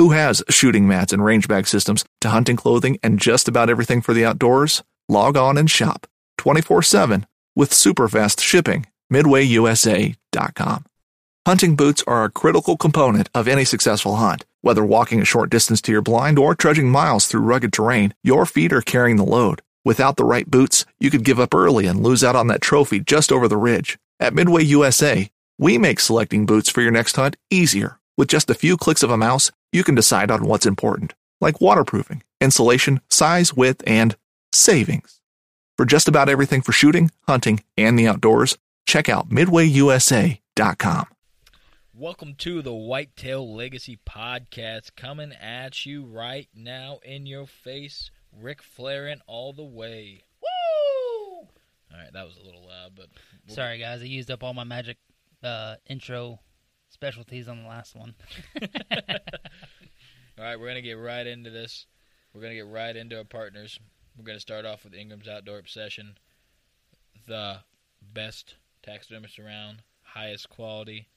Who has shooting mats and range bag systems to hunting clothing and just about everything for the outdoors? Log on and shop 24 7 with super fast shipping. MidwayUSA.com. Hunting boots are a critical component of any successful hunt. Whether walking a short distance to your blind or trudging miles through rugged terrain, your feet are carrying the load. Without the right boots, you could give up early and lose out on that trophy just over the ridge. At Midway USA, we make selecting boots for your next hunt easier. With just a few clicks of a mouse, you can decide on what's important, like waterproofing, insulation, size, width, and savings. For just about everything for shooting, hunting, and the outdoors, check out midwayusa.com. Welcome to the Whitetail Legacy Podcast, coming at you right now in your face. Rick Flaring all the way. Woo! All right, that was a little loud, but we'll Sorry, guys. I used up all my magic uh, intro specialties on the last one. All right, we're going to get right into this. We're going to get right into our partners. We're going to start off with Ingram's Outdoor Obsession, the best taxidermist around, highest quality,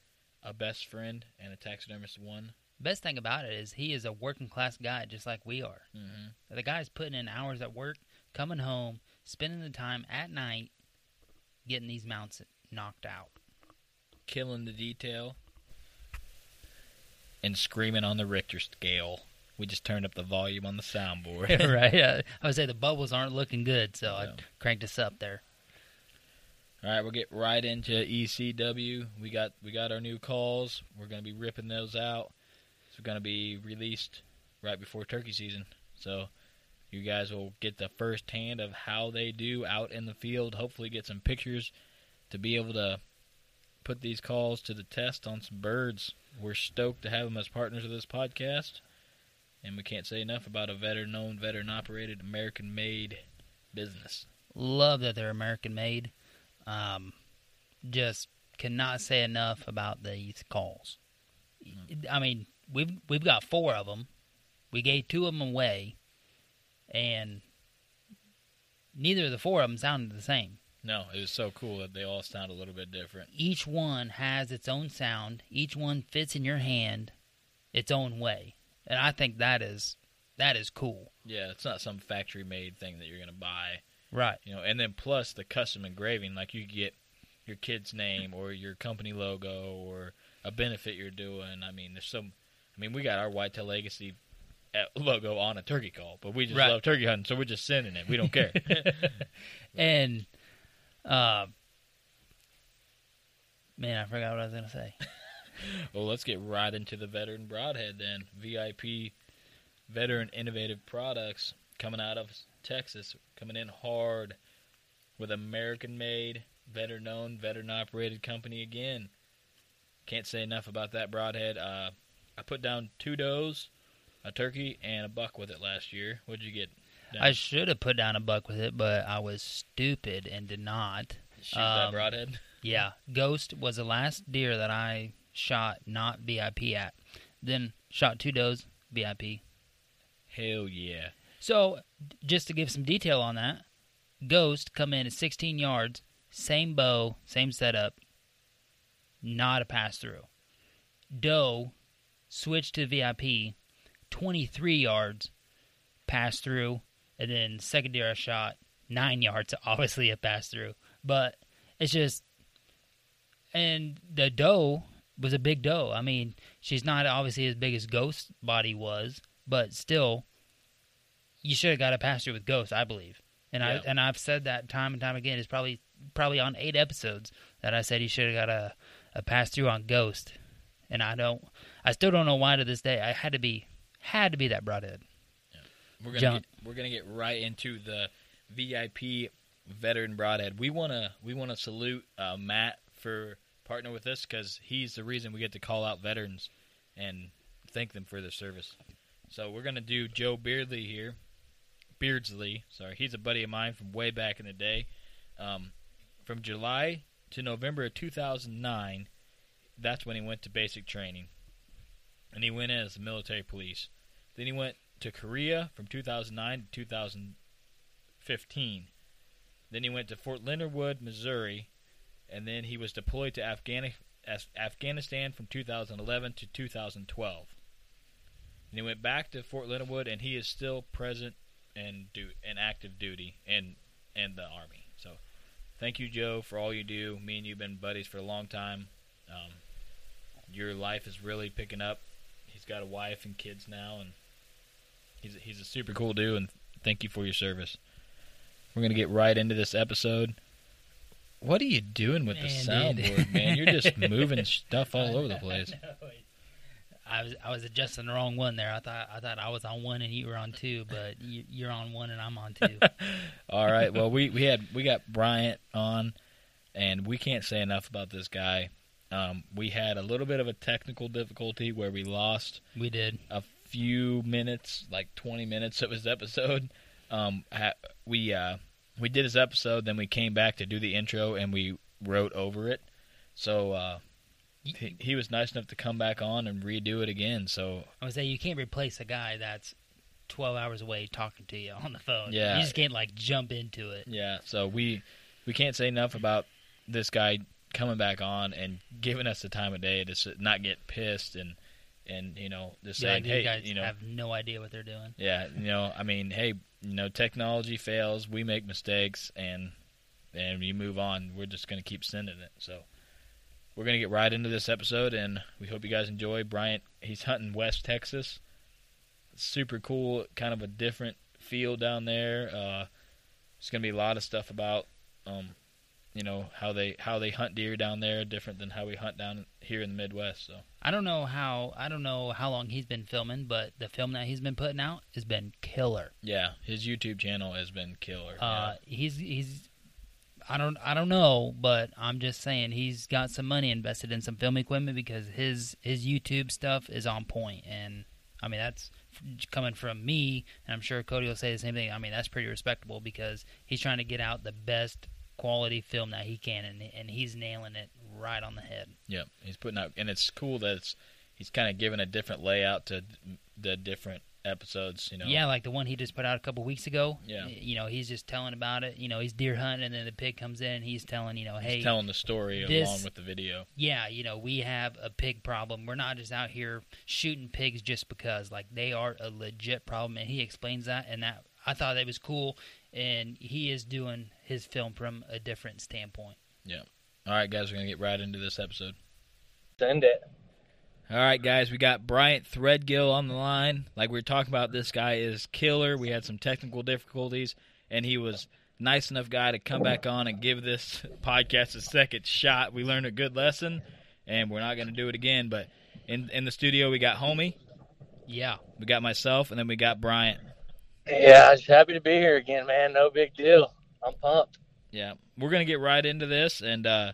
a best friend, and a taxidermist one. Best thing about it is he is a working class guy, just like we are. Mm-hmm. The guy's putting in hours at work, coming home, spending the time at night, getting these mounts knocked out. Killing the detail and screaming on the Richter scale. We just turned up the volume on the soundboard. right? Uh, I would say the bubbles aren't looking good, so Yeah. I cranked us up there. All right, we'll get right into ECW. We got we got our new calls. We're gonna be ripping those out. It's gonna be released right before turkey season, so you guys will get the first hand of how they do out in the field. Hopefully, get some pictures to be able to put these calls to the test on some birds. We're stoked to have them as partners of this podcast, and we can't say enough about a veteran-owned, veteran-operated, American-made business. Love that they're American made. Um, just cannot say enough about these calls. I mean, we've we've got four of them. We gave two of them away, and neither of the four of them sounded the same. No, it was so cool that they all sound a little bit different. Each one has its own sound. Each one fits in your hand, its own way, and I think that is that is cool. Yeah, it's not some factory made thing that you're gonna buy, Right. you know. And then plus the custom engraving, like you get your kid's name or your company logo or a benefit you're doing. I mean, there's some. I mean, we got our Whitetail Legacy uh, logo on a turkey call, but we just Right. love turkey hunting, so we're just sending it. We don't care. And, uh, man, I forgot what I was gonna say. well, let's get right into the veteran broadhead then. VIP, veteran innovative products coming out of Texas, coming in hard with American made, veteran owned, veteran operated company again. Can't say enough about that broadhead. Uh, I put down two does, a turkey, and a buck with it last year. What'd you get? Down? I should have put down a buck with it, but I was stupid and did not. shoot that um, broadhead. Yeah, Ghost was the last deer that I shot not VIP at. Then shot two does VIP. Hell yeah! So, just to give some detail on that, Ghost come in at 16 yards, same bow, same setup, not a pass through. Doe switched to VIP, 23 yards, pass through, and then secondary I shot, nine yards, obviously a pass through. But it's just, and the doe was a big doe. I mean, she's not obviously as big as Ghost body was, but still, you should have got a pass through with Ghost, I believe. And Yeah. I and I've said that time and time again. It's probably probably on eight episodes that I said he should have got a, a pass through on Ghost. And I don't, I still don't know why to this day. I had to be, had to be that broadhead. We're gonna Jump. We're gonna get right into the VIP veteran broadhead. We wanna we wanna salute uh, Matt for partnering with us because he's the reason we get to call out veterans and thank them for their service. So we're gonna do Joe Beardley here. Beardsley, sorry, he's a buddy of mine from way back in the day. Um, from July to November of 2009, that's when he went to basic training, and he went in as a military police. Then he went to Korea from 2009 to 2015. Then he went to Fort Leonard Wood, Missouri, and then he was deployed to Afghani- Afghanistan from 2011 to 2012. And he went back to Fort Leonard Wood, and he is still present and do and active duty in in the army. So, thank you, Joe, for all you do. Me and you've been buddies for a long time. Um, your life is really picking up. He's got a wife and kids now, and he's a, he's a super cool dude. And thank you for your service. We're gonna get right into this episode. What are you doing with the Man, dude. soundboard, man? You're just moving stuff all over the place. I was I was adjusting the wrong one there. I thought I thought I was on one and you were on two, but you, you're on one and I'm on two. All right. Well, we we had we got Bryant on, and we can't say enough about this guy. Um, we had a little bit of a technical difficulty where we lost we did. a few minutes, like 20 minutes of his episode. Um, ha- we uh, we did his episode, then we came back to do the intro, and we wrote over it. So uh, he, he was nice enough to come back on and redo it again. So I would say you can't replace a guy that's 12 hours away talking to you on the phone. Yeah. You just can't like jump into it. yeah, so we we can't say enough about this guy coming back on and giving us the time of day to not get pissed and and you know just Yeah, hey guys you know have no idea what they're doing. Yeah, you know, I mean, hey, you know, technology fails, we make mistakes, and and you move on. We're just gonna keep sending it. So we're gonna get right into this episode, and we hope you guys enjoy. Bryant, he's hunting West Texas. Super cool, kind of a different feel down there. Uh, it's gonna be a lot of stuff about, um, you know, how they how they hunt deer down there, different than how we hunt down here in the Midwest. So I don't know how I don't know how long he's been filming, but the film that he's been putting out has been killer. yeah, his YouTube channel has been killer. Uh, he's he's I don't I don't know, but I'm just saying he's got some money invested in some film equipment because his his YouTube stuff is on point, and I mean that's coming from me, and I'm sure Cody will say the same thing. I mean that's pretty respectable because he's trying to get out the best quality film that he can, and and he's nailing it right on the head. Yep, he's putting out, and it's cool that it's he's kind of giving a different layout to the different episodes. You know, Yeah, like the one he just put out a couple weeks ago. Yeah. you know he's just telling about it. You know he's deer hunting, and then the pig comes in, and he's telling you know hey he's telling the story this- along with the video. yeah, you know, we have a pig problem. We're not just out here shooting pigs just because. Like they are a legit problem, and he explains that, and that I thought that was cool. And he is doing his film from a different standpoint. Yeah. All right, guys, we're gonna get right into this episode. Send it. All right, guys, we got Bryant Threadgill on the line. Like we were talking about, this guy is killer. We had some technical difficulties, and he was nice enough guy to come back on and give this podcast a second shot. We learned a good lesson, and we're not going to do it again. But in in the studio, we got Homie, Yeah, we got myself, and then we got Bryant. Yeah, I'm just happy to be here again, man. No big deal. I'm pumped. Yeah, we're gonna get right into this, and uh,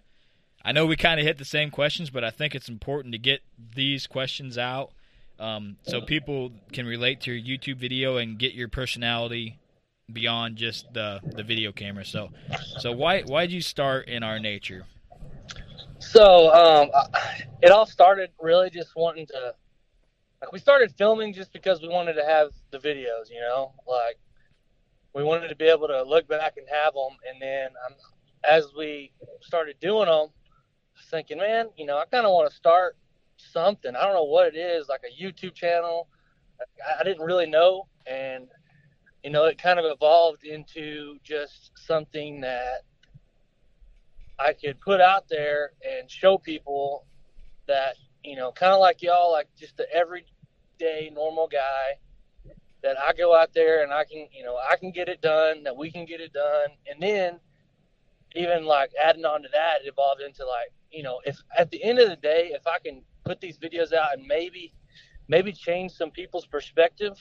I know we kind of hit the same questions, but I think it's important to get these questions out um, so people can relate to your YouTube video and get your personality beyond just the the video camera. So, so why why did you start in our nature? So, um, it all started really just wanting to, like, we started filming just because we wanted to have the videos, you know, like, we wanted to be able to look back and have them. And then um, as we started doing them, I was thinking, man, you know, I kind of want to start something. I don't know what it is, like a YouTube channel. I, I didn't really know, and you know, it kind of evolved into just something that I could put out there and show people that, you know, kind of like y'all, like just the everyday normal guy that I go out there and I can, you know, I can get it done, that we can get it done. And then even like adding on to that, it evolved into like, you know, if at the end of the day, if I can put these videos out and maybe, maybe change some people's perspective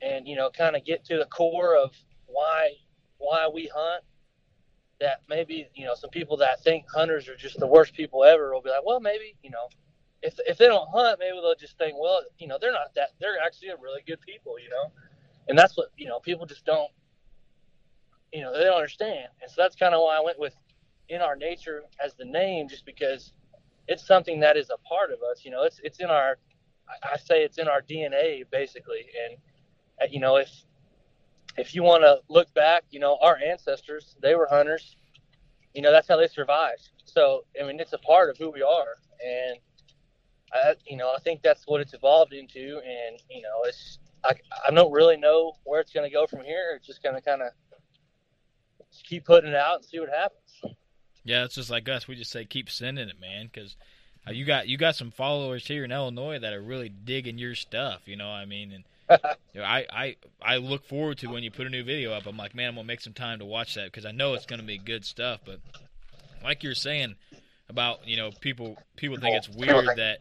and, you know, kind of get to the core of why, why we hunt that maybe you know some people that think hunters are just the worst people ever will be like, well, maybe you know, if if they don't hunt, maybe they'll just think, well, you know, they're not that. They're actually a really good people, you know, and that's what you know people just don't, you know, they don't understand, and so that's kind of why I went with in our nature as the name, just because it's something that is a part of us. You know, it's it's in our, I say it's in our DNA basically, and uh, you know if if you want to look back, you know, our ancestors, they were hunters. You know, that's how they survived. So, I mean, it's a part of who we are. And, I, you know, I think that's what it's evolved into. And, you know, it's, I, I don't really know where it's going to go from here. It's just going to kind of keep putting it out and see what happens. Yeah, it's just like us. We just say keep sending it, man, because uh, you got you got some followers here in Illinois that are really digging your stuff. You know, what I mean, and you know, I, I I look forward to when you put a new video up. I'm like, man, I'm gonna make some time to watch that because I know it's gonna be good stuff. But like you're saying about you know people people think it's weird that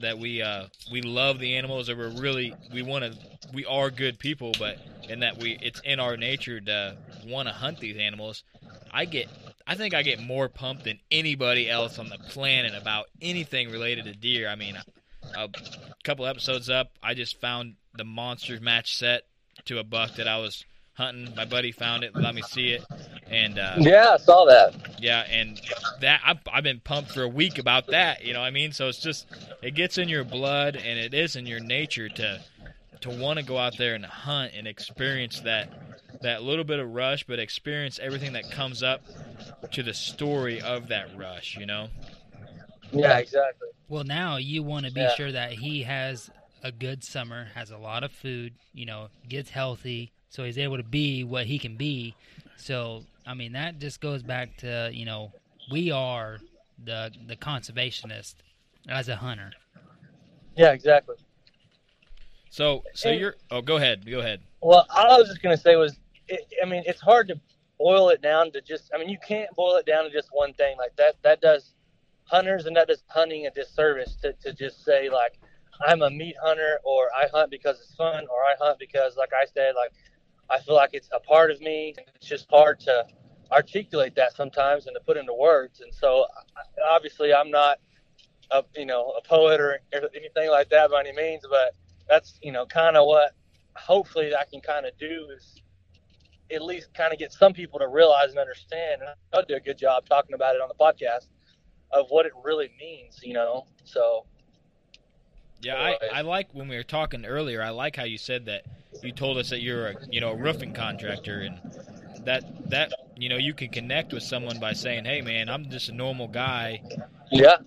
that we uh we love the animals or we're really we want to we are good people, but and that we it's in our nature to want to hunt these animals. I get I think I get more pumped than anybody else on the planet about anything related to deer. I mean, a couple episodes up, I just found the monsters match set to a buck that I was hunting. My buddy found it, let me see it, and uh, yeah, I saw that. Yeah, and that I've, I've been pumped for a week about that. You know what I mean? So it's just it gets in your blood, and it is in your nature to to want to go out there and hunt and experience that that little bit of rush, but experience everything that comes up to the story of that rush. You know? Yeah, exactly. Well, now you want to be Yeah. sure that he has a good summer, has a lot of food, you know, gets healthy, so he's able to be what he can be. So, I mean, that just goes back to, you know, we are the the conservationist as a hunter. Yeah, exactly. So so And- you're oh go ahead go ahead. Well, all I was just gonna say was, it, I mean, it's hard to boil it down to just. I mean, you can't boil it down to just one thing like that. That does hunters and that does hunting a disservice to, to just say like, I'm a meat hunter or I hunt because it's fun or I hunt because, like I said, like I feel like it's a part of me. It's just hard to articulate that sometimes and to put into words. And so, obviously, I'm not a you know a poet or anything like that by any means, but that's you know kind of what hopefully I can kind of do is at least kind of get some people to realize and understand. And I'll do a good job talking about it on the podcast of what it really means, you know. So Yeah, I, I like when we were talking earlier. I like how you said that you told us that you're a you know a roofing contractor and that that you know you can connect with someone by saying, hey man, I'm just a normal guy yeah,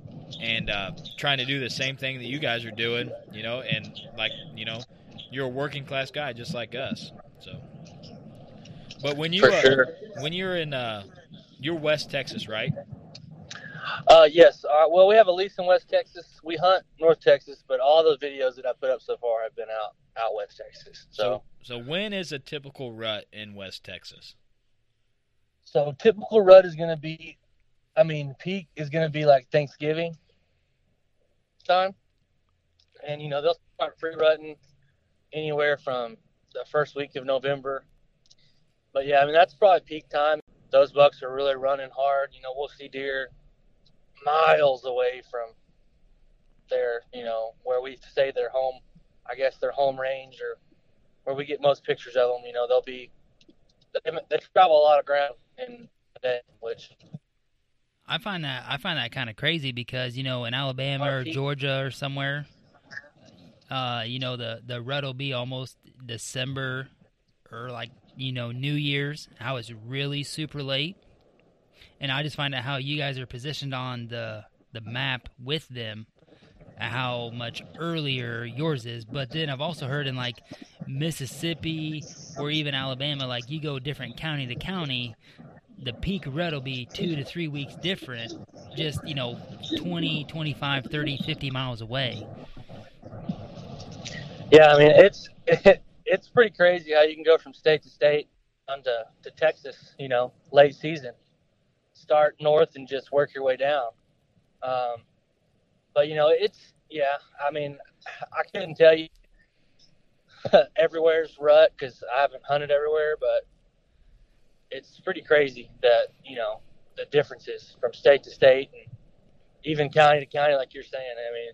and uh, trying to do the same thing that you guys are doing, you know, and like you know you're a working class guy just like us. So, but when you uh, sure. when you're in uh, you're West Texas, right? Uh, yes. Uh, well, we have a lease in West Texas. We hunt North Texas, but all the videos that I put up so far have been out out West Texas. So, So so when is a typical rut in West Texas? so typical rut is going to be, I mean, peak is going to be like Thanksgiving time, and you know they'll start free rutting anywhere from the first week of November. But yeah, I mean that's probably peak time. Those bucks are really running hard. You know, we'll see deer miles away from their, you know, where we say their home. I guess their home range or where we get most pictures of them. You know, they'll be they, they travel a lot of ground in a day, which I find that I find that kind of crazy because you know in Alabama or Georgia or somewhere, uh, you know the the rut will be almost December or like you know, New Year's, how it's really super late. And I just find out how you guys are positioned on the the map with them, how much earlier yours is. But then I've also heard in like Mississippi or even Alabama, like you go different county to county, the peak rut will be two to three weeks different, just, you know, 20, 25, 30, 50 miles away. Yeah, I mean it's it, it's pretty crazy how you can go from state to state down to, to Texas, you know, late season. Start north and just work your way down. Um, but you know, it's yeah. I mean, I couldn't tell you everywhere's rut because I haven't hunted everywhere, but it's pretty crazy that you know the differences from state to state and even county to county, like you're saying. I mean,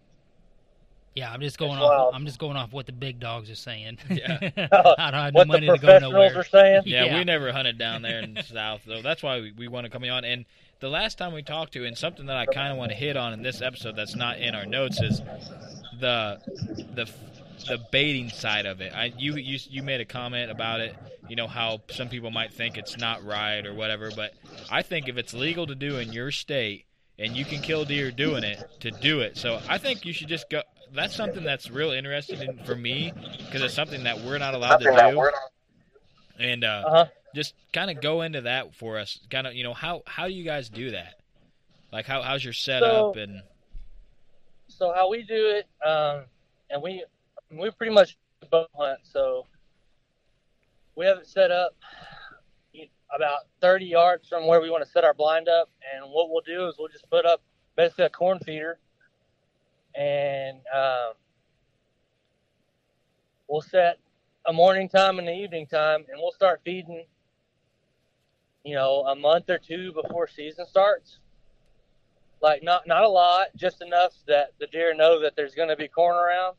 Yeah, I'm just going It's off. wild. I'm just going off what the big dogs are saying. Yeah. I don't have no what the money to go professionals nowhere. are saying. Yeah, Yeah. we never hunted down there in the south though. That's why we, we want to come on. And the last time we talked to, and something that I kind of want to hit on in this episode that's not in our notes is the the the baiting side of it. I you you you made a comment about it. You know how some people might think it's not right or whatever, but I think if it's legal to do in your state and you can kill deer doing it, to do it. So I think you should just go. That's something that's real interesting in, for me because it's something that we're not allowed to do. And uh, Uh huh. just kind of go into that for us. Kind of, you know, how how do you guys do that? Like, how how's your setup and So how we do it, um, and we we pretty much boat hunt. So we have it set up about 30 yards from where we want to set our blind up. And what we'll do is we'll just put up basically a corn feeder, and um, we'll set a morning time and an evening time, and we'll start feeding. You know, a month or two before season starts like not not a lot, just enough that the deer know that there's going to be corn around.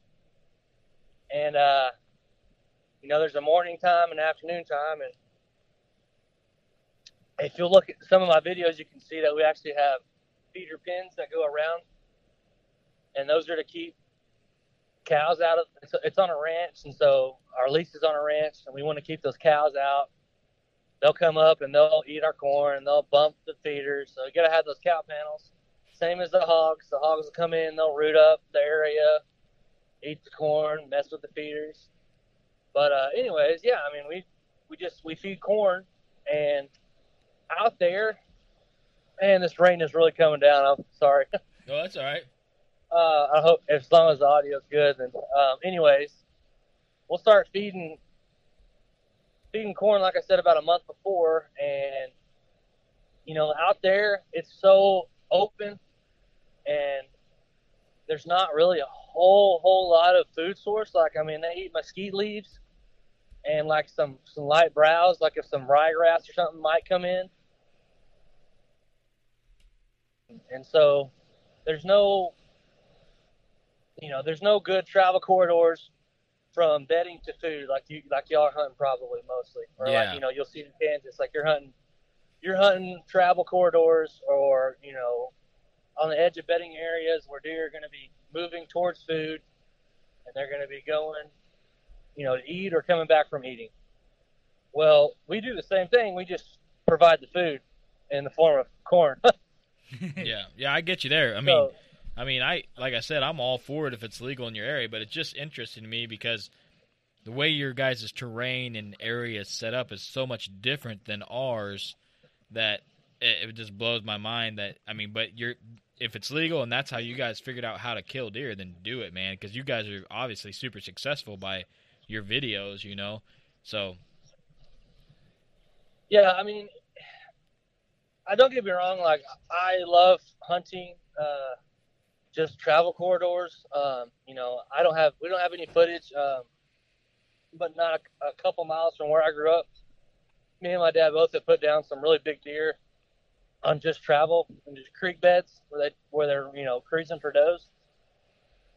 And uh, you know, there's a morning time and afternoon time, and if you look at some of my videos, you can see that we actually have feeder pins that go around, and those are to keep cows out of. It's, it's on a ranch, and so our lease is on a ranch, and we want to keep those cows out. They'll come up and they'll eat our corn, and they'll bump the feeders. So you got to have those cow panels same as the hogs. The hogs will come in, they'll root up the area, eat the corn, mess with the feeders. But uh, anyways, yeah, I mean we we just we feed corn, and out there, man, this rain is really coming down. I'm sorry. oh, that's all right. Uh, I hope as long as the audio's good. Then, um, anyways, we'll start feeding feeding corn like I said about a month before, and you know out there it's so open, and there's not really a whole whole lot of food source. Like I mean, they eat mesquite leaves and like some some light browse, like if some ryegrass or something might come in, and so there's no you know, there's no good travel corridors from bedding to food like you like y'all are hunting probably mostly. Or Yeah. like, you know, you'll see in Kansas like you're hunting you're hunting travel corridors or, you know, on the edge of bedding areas where deer are gonna be moving towards food and they're gonna be going, you know, to eat or coming back from eating. Well, we do the same thing, we just provide the food in the form of corn. Yeah, yeah, I get you there. I mean, so, I mean, I like I said, I'm all for it if it's legal in your area, but it's just interesting to me because the way your guys' terrain and area is set up is so much different than ours that it, it just blows my mind. That I mean, but you're if it's legal and that's how you guys figured out how to kill deer, then do it, man, because you guys are obviously super successful by your videos, you know. So Yeah, I mean, I don't get me wrong. Like, I love hunting, uh, just travel corridors. Um, you know, I don't have, we don't have any footage, um, but not a, a couple miles from where I grew up. Me and my dad both have put down some really big deer on just travel and just creek beds where they where they're you know cruising for does.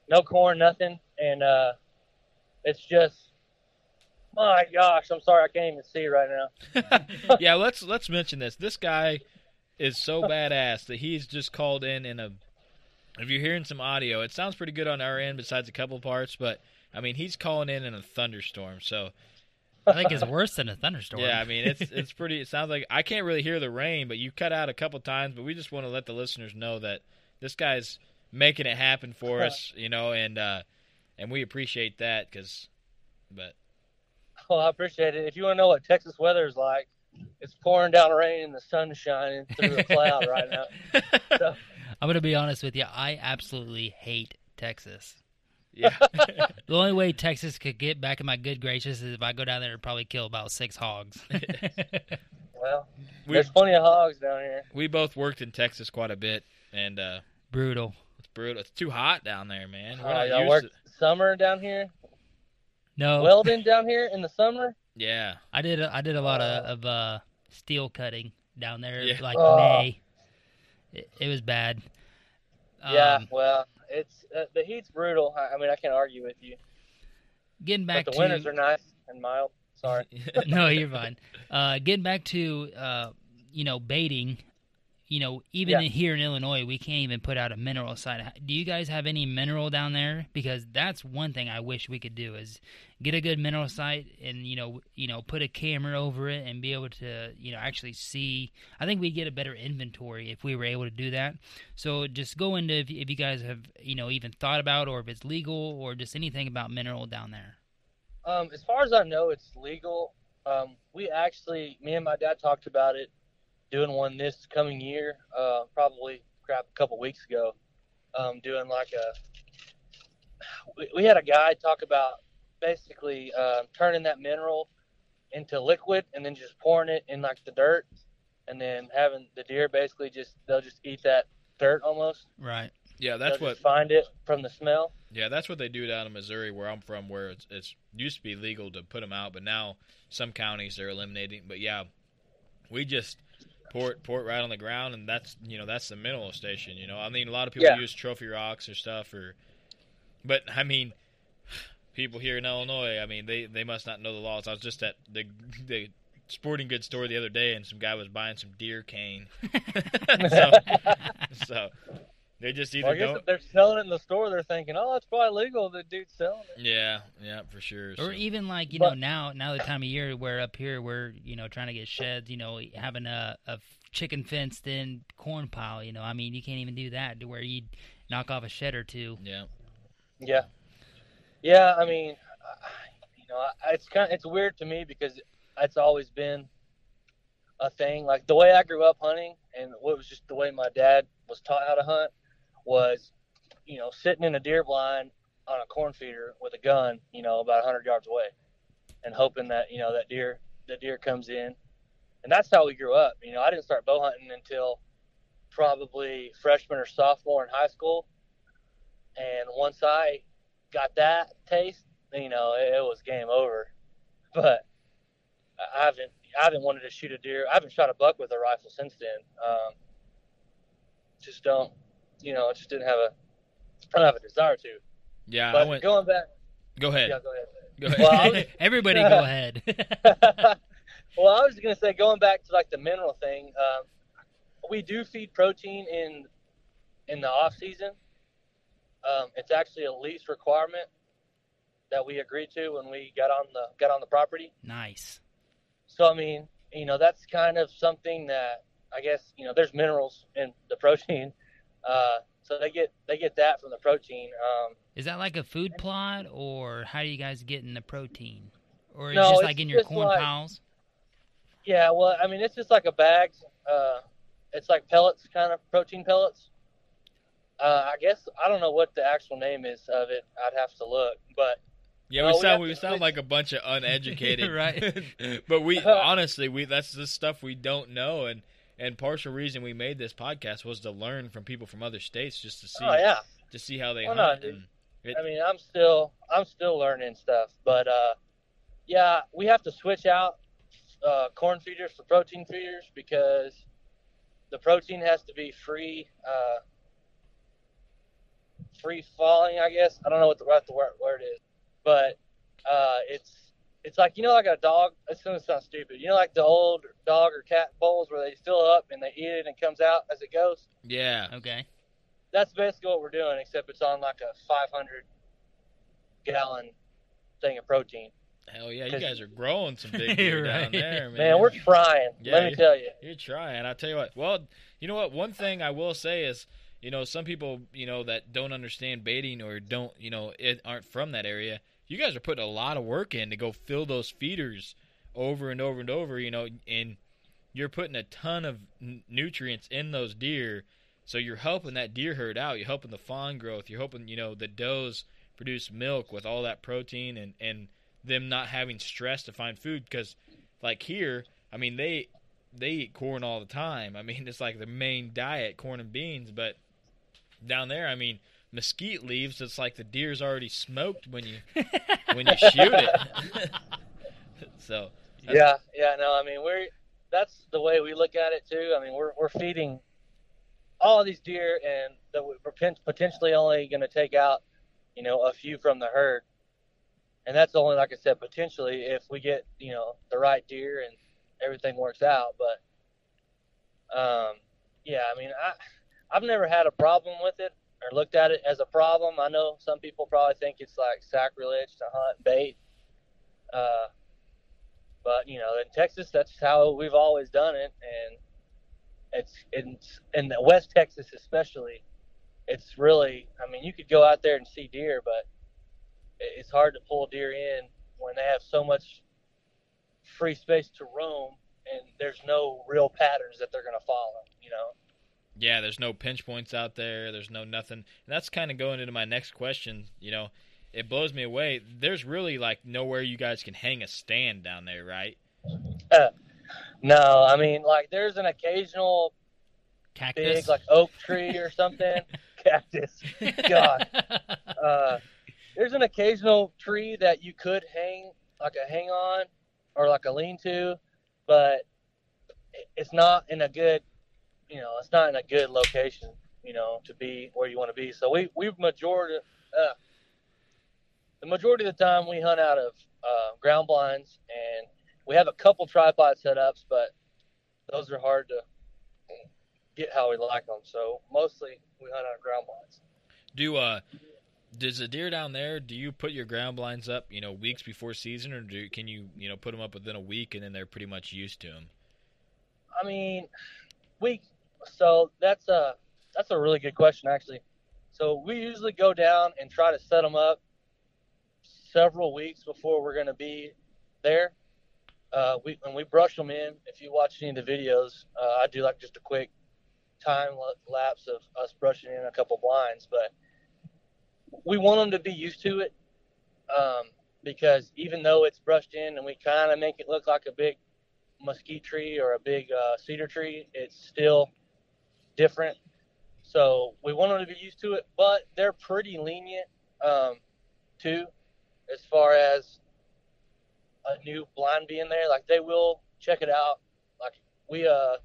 No corn, nothing, and uh, it's just my gosh. I'm sorry, I can't even see right now. yeah, let's let's mention this. This guy is so badass that he's just called in in a. If you're hearing some audio, it sounds pretty good on our end, besides a couple parts. But I mean, he's calling in in a thunderstorm. So I think it's worse than a thunderstorm. Yeah, I mean it's it's pretty. It sounds like I can't really hear the rain, but you cut out a couple times. But we just want to let the listeners know that this guy's making it happen for us, you know, and uh and we appreciate that because, but Well, I appreciate it. If you want to know what Texas weather is like, it's pouring down rain and the sun's shining through a cloud right now. So, I'm gonna be honest with you. I absolutely hate Texas. yeah, The only way Texas could get back in my good graces is if I go down there and probably kill about six hogs. well, we there's plenty of hogs down here. we both worked in Texas quite a bit, and uh Brutal. it's brutal. It's too hot down there, man. We're Uh, not y'all work to- summer down here, No, welding down here in the summer. Yeah, I did. A, I did a lot of, of uh, steel cutting down there, Yeah. like Oh. May. It, it was bad. yeah, Um, well, it's uh, the heat's brutal. I, I mean, I can't argue with you. getting back but the to winters are nice and mild. Sorry. no, you're fine. Uh, getting back to uh, you know baiting, you know even Yeah. here in Illinois, we can't even put out a mineral site. Do you guys have any mineral down there? Because that's one thing I wish we could do is get a good mineral site and you know you know put a camera over it and be able to you know actually see. I think we'd get a better inventory if we were able to do that. So just go into if, if you guys have you know even thought about or if it's legal or just anything about mineral down there. Um, as far as I know, it's legal. Um, we actually, me and my dad talked about it, doing one this coming year. Uh, probably crap a couple weeks ago. Um, doing like a, we, we had a guy talk about basically uh, turning that mineral into liquid and then just pouring it in like the dirt, and then having the deer basically just they'll just eat that dirt almost. Right. yeah. That's They'll what just find it from the smell. Yeah, that's what they do down in Missouri, where I'm from, where it's, it's used to be legal to put them out, but now some counties are eliminating. But yeah, we just pour it right on the ground, and that's you know that's the mineral station. You know, I mean, a lot of people Yeah. use trophy rocks or stuff, or but I mean, people here in Illinois, I mean, they they must not know the laws. I was just at the the sporting goods store the other day, and some guy was buying some deer cane. so, so they just either Well, I guess don't. if they're selling it in the store, they're thinking, "Oh, that's probably legal." The dude's selling it. Yeah, yeah, for sure. Or even like you But- know now now the time of year where up here we're you know trying to get sheds you know having a, a chicken fenced in corn pile you know I mean you can't even do that to where you knock off a shed or two yeah. Yeah, yeah. I mean, you know, it's kind of, it's weird to me because it's always been a thing. Like the way I grew up hunting, and what was just the way my dad was taught how to hunt was, you know, sitting in a deer blind on a corn feeder with a gun, you know, about 100 yards away, and hoping that you know that deer the deer comes in, and that's how we grew up. You know, I didn't start bow hunting until probably freshman or sophomore in high school. And once I got that taste, you know, it, it was game over. But I haven't, I haven't wanted to shoot a deer. I haven't shot a buck with a rifle since then. Um, just don't, you know, I just didn't have a, I don't have a desire to. Yeah, I went. going back, Go ahead. yeah, go ahead. Go ahead. Well, was- everybody go ahead well, I was gonna say going back to like the mineral thing. Um, we do feed protein in in the off season. Um, it's actually a lease requirement that we agreed to when we got on the got on the property. nice So I mean, you know, that's kind of something that I guess you know there's minerals in the protein. Uh, so they get they get that from the protein. Um, is that like a food plot or how do you guys get in the protein or it's No, just like in your just corn like- piles Yeah, well, I mean, it's just like a bag. Uh, it's like pellets, kind of protein pellets. Uh, I guess I don't know what the actual name is of it. I'd have to look, but Yeah, we we sound have we to sound like a bunch of uneducated, Right. but we honestly we that's the stuff we don't know, and and partial reason we made this podcast was to learn from people from other states, just to see oh yeah, to see how they Why hunt. not, it, I mean, I'm still I'm still learning stuff, but uh, yeah, we have to switch out uh, corn feeders for protein feeders because the protein has to be free uh, free falling. I guess I don't know what the right the word, word is, but uh, it's it's like you know like a dog. It's gonna sound stupid. You know like the old dog or cat bowls where they fill up and they eat it and it comes out as it goes. yeah, okay That's basically what we're doing, except it's on like a 500 gallon thing of protein. Hell yeah, you guys are growing some big deer Right. down there, man. Man, we're trying. Yeah, let me tell you. You're trying. I tell you what. Well, you know what? One thing I will say is, you know, some people, you know, that don't understand baiting or don't, you know, it aren't from that area. You guys are putting a lot of work in to go fill those feeders over and over and over, you know, and you're putting a ton of n- nutrients in those deer. So you're helping that deer herd out. You're helping the fawn growth. You're helping, you know, the does produce milk with all that protein and and them not having stress to find food because like here, I mean they they eat corn all the time. I mean, it's like the main diet, corn and beans. But down there, I mean, mesquite leaves. It's like the deer's already smoked when you when you shoot it. so Yeah, yeah, no, I mean we're that's the way we look at it too. I mean we're we're feeding all these deer, and that we're potentially only going to take out, you know, a few from the herd, and that's only like I said, potentially if we get you know the right deer and everything works out. But um, yeah, I mean I I've never had a problem with it or looked at it as a problem. I know some people probably think it's like sacrilege to hunt bait. Uh, but you know, in Texas, that's how we've always done it, and it's in in the West Texas especially. It's really, I mean, you could go out there and see deer, but it's hard to pull deer in when they have so much free space to roam, and there's no real patterns that they're going to follow. You know. Yeah, there's no pinch points out there. There's no nothing. And that's kind of going into my next question. You know, it blows me away. There's really like nowhere you guys can hang a stand down there, right? No, I mean, like there's an occasional Cactus. big like oak tree or something, cactus. God. uh, there's an occasional tree that you could hang like a hang on or like a lean to, but it's not in a good, you know, it's not in a good location, you know, to be where you want to be. So we we majority, uh, the majority of the time we hunt out of uh, ground blinds, and we have a couple tripod setups, but those are hard to get how we like them. So mostly we hunt out of ground blinds. Do uh, does the deer down there? Do you put your ground blinds up, you know, weeks before season, or do can you, you know, put them up within a week and then they're pretty much used to them? I mean, we so that's a that's a really good question actually. So we usually go down and try to set them up several weeks before we're going to be there. Uh, we when we brush them in, if you watch any of the videos, uh, I do like just a quick time lapse of us brushing in a couple blinds, but we want them to be used to it um, because even though it's brushed in and we kind of make it look like a big mesquite tree or a big uh, cedar tree, it's still different. So we want them to be used to it, but they're pretty lenient um, too, as far as a new blind being there. Like they will check it out. Like we, uh,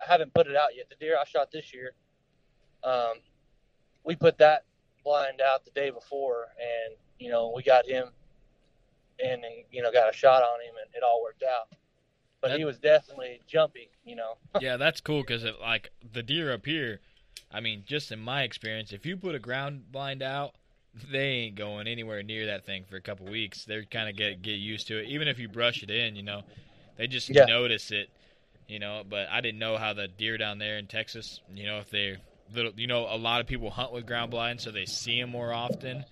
I haven't put it out yet. The deer I shot this year, um, we put that blind out the day before, and you know we got him, and, and you know got a shot on him, and it all worked out. But he was definitely jumping, you know. yeah, that's cool because like the deer up here, I mean, just in my experience, if you put a ground blind out, they ain't going anywhere near that thing for a couple weeks. They're kind of get get used to it. Even if you brush it in, you know, they just Yeah. notice it. You know, but I didn't know how the deer down there in Texas, you know, if they're little, you know, a lot of people hunt with ground blinds, so they see them more often.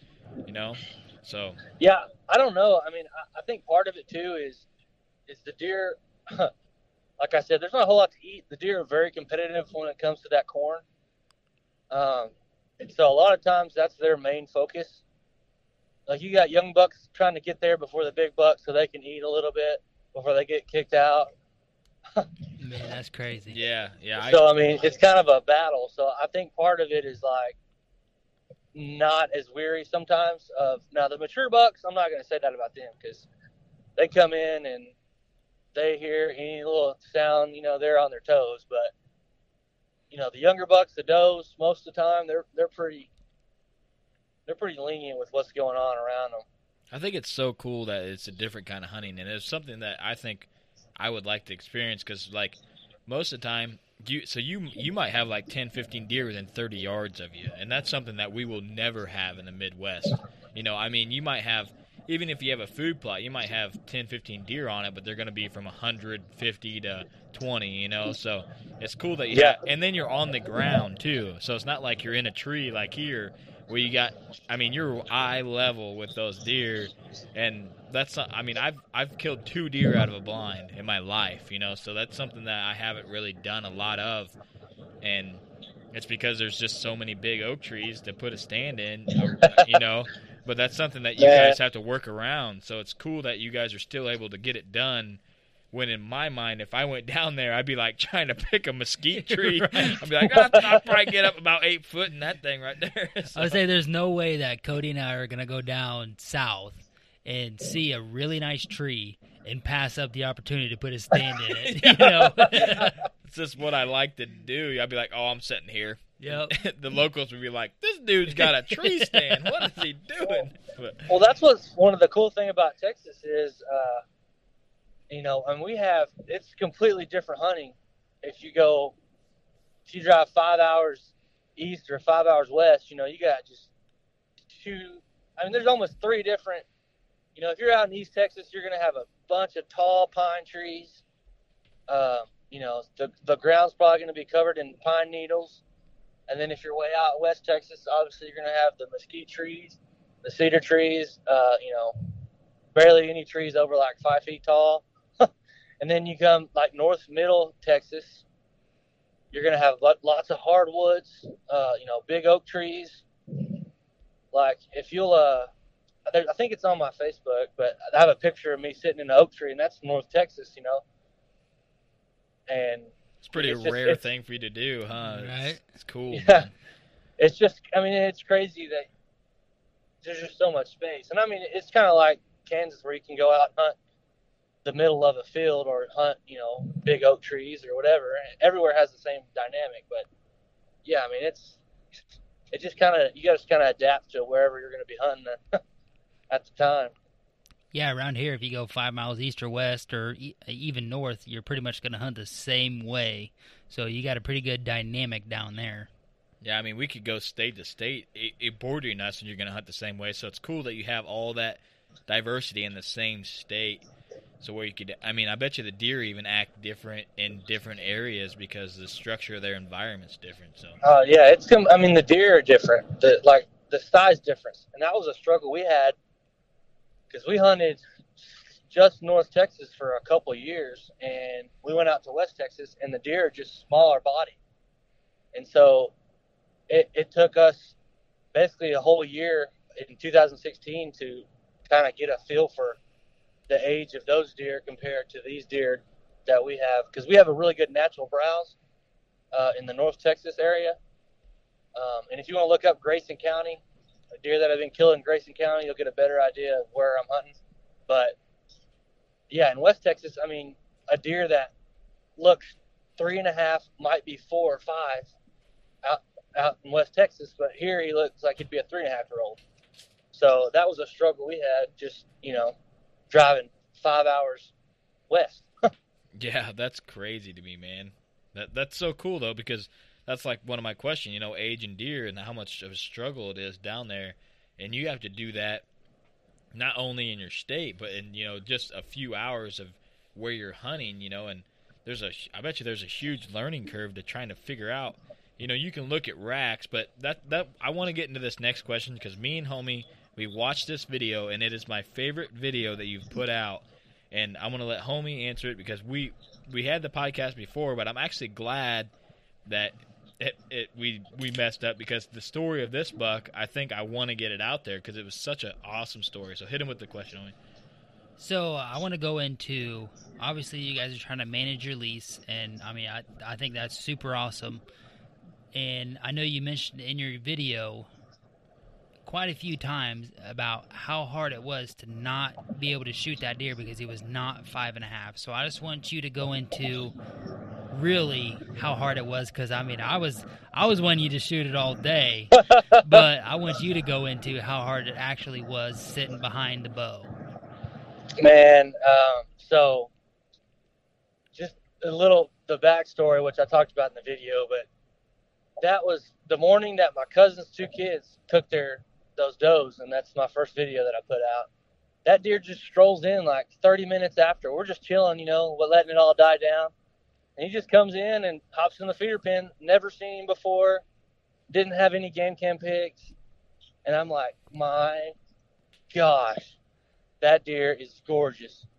You know, so Yeah, I don't know. I mean, I, I think part of it too is is the deer. Like I said, there's not a whole lot to eat. The deer are very competitive when it comes to that corn, um, and so a lot of times that's their main focus. Like you got young bucks trying to get there before the big bucks, so they can eat a little bit before they get kicked out. Man, that's crazy. yeah, yeah. I, so I mean, it's kind of a battle. So I think part of it is like not as weary sometimes. Of now the mature bucks, I'm not going to say that about them because they come in and they hear any little sound, you know, they're on their toes. But you know, the younger bucks, the does, most of the time they're they're pretty they're pretty lenient with what's going on around them. I think it's so cool that it's a different kind of hunting, and it's something that I think I would like to experience because, like, most of the time, you so you you might have like 10, 15 deer within 30 yards of you, and that's something that we will never have in the Midwest. You know, I mean, you might have even if you have a food plot, you might have 10, 15 deer on it, but they're going to be from 150 to 20, you know. So it's cool that you Yeah. have, and then you're on the ground too. So it's not like you're in a tree like here where you got I mean, you're eye level with those deer and that's not, I mean, I've I've killed two deer out of a blind in my life, you know. So that's something that I haven't really done a lot of and it's because there's just so many big oak trees to put a stand in, you know. But that's something that you Yeah. guys have to work around. So it's cool that you guys are still able to get it done. When in my mind, if I went down there, I'd be like trying to pick a mesquite tree. I'd be like, "Ah, I'll probably get up about eight foot in that thing right there. So- I would say there's no way that Cody and I are gonna go down south and see a really nice tree and pass up the opportunity to put a stand in it. You know? it's just what I like to do. I'd be like, oh, I'm sitting here. Yep. the locals would be like, this dude's got a tree stand. What is he doing? But Well, that's what's one of the cool thing about Texas is, uh, you know, and we have it's completely different hunting. If you go, if you drive five hours east or five hours west, you know, you got just two. I mean, there's almost three different. You know, if you're out in East Texas, you're gonna have a bunch of tall pine trees. Um, you know, the the ground's probably gonna be covered in pine needles. And then if you're way out West Texas, obviously you're gonna have the mesquite trees the cedar trees, uh, you know, barely any trees over like five feet tall. and then you come like north middle Texas, you're gonna have lots of hardwoods, uh, you know, big oak trees. Like if you'll, uh, I think it's on my Facebook, but I have a picture of me sitting in an oak tree, and that's North Texas, you know. And it's pretty It's just- rare it's- thing for you to do, huh? It's- Right. It's, cool. Yeah. man. it's just i mean it's crazy that there's just so much space and i mean it's kind of like kansas where you can go out and hunt the middle of a field or hunt you know big oak trees or whatever everywhere has the same dynamic but yeah i mean it's it just kind of you got to kind of adapt to wherever you're going to be hunting at, at the time Yeah, around here, if you go five miles east or west or e- even north, you're pretty much going to hunt the same way. So you got a pretty good dynamic down there. Yeah, I mean, we could go state to state, it, it bordering us, and you're going to hunt the same way. So it's cool that you have all that diversity in the same state. So where you could, I mean, I bet you the deer even act different in different areas because the structure of their environment's different. So Oh yeah, it's com- I mean the deer are different. The like the size difference, and that was a struggle we had because we hunted just North Texas for a couple years, and we went out to West Texas, and the deer are just smaller body, and so it, it took us basically a whole year in 2016 to kind of get a feel for the age of those deer compared to these deer that we have because we have a really good natural browse uh, in the North Texas area. Um, and if you want to look up Grayson County, deer that I've been killing in Grayson County, you'll get a better idea of where I'm hunting. But yeah, in West Texas, I mean, a deer that looks three and a half might be four or five out out in West Texas, but here he looks like he'd be a three and a half year old. So that was a struggle we had, just you know, driving five hours west. yeah, that's crazy to me, man. That that's so cool though because that's like one of my questions. You know, age and deer and how much of a struggle it is down there, and you have to do that not only in your state but in you know just a few hours of where you're hunting. You know, and there's a I bet you there's a huge learning curve to trying to figure out. You know, you can look at racks, but that that I want to get into this next question because me and homie we watched this video and it is my favorite video that you've put out and I'm gonna let homie answer it because we we had the podcast before, but I'm actually glad that it, it we we messed up because the story of this buck, I think I want to get it out there because it was such an awesome story. So hit him with the question. So uh, I want to go into obviously you guys are trying to manage your lease, and I mean I I think that's super awesome. And I know you mentioned in your video quite a few times about how hard it was to not be able to shoot that deer because he was not five and a half. So I just want you to go into really how hard it was because I mean I was I was wanting you to shoot it all day, but I want you to go into how hard it actually was sitting behind the bow. Man, um, so just a little the backstory, which I talked about in the video, but that was the morning that my cousin's two kids took their those does, and that's my first video that I put out. that deer just strolls in like 30 minutes after. We're just chilling, you know, but letting it all die down. And he just comes in and hops in the feeder pen. Never seen him before. Didn't have any game cam pics. And I'm like, my gosh, that deer is gorgeous.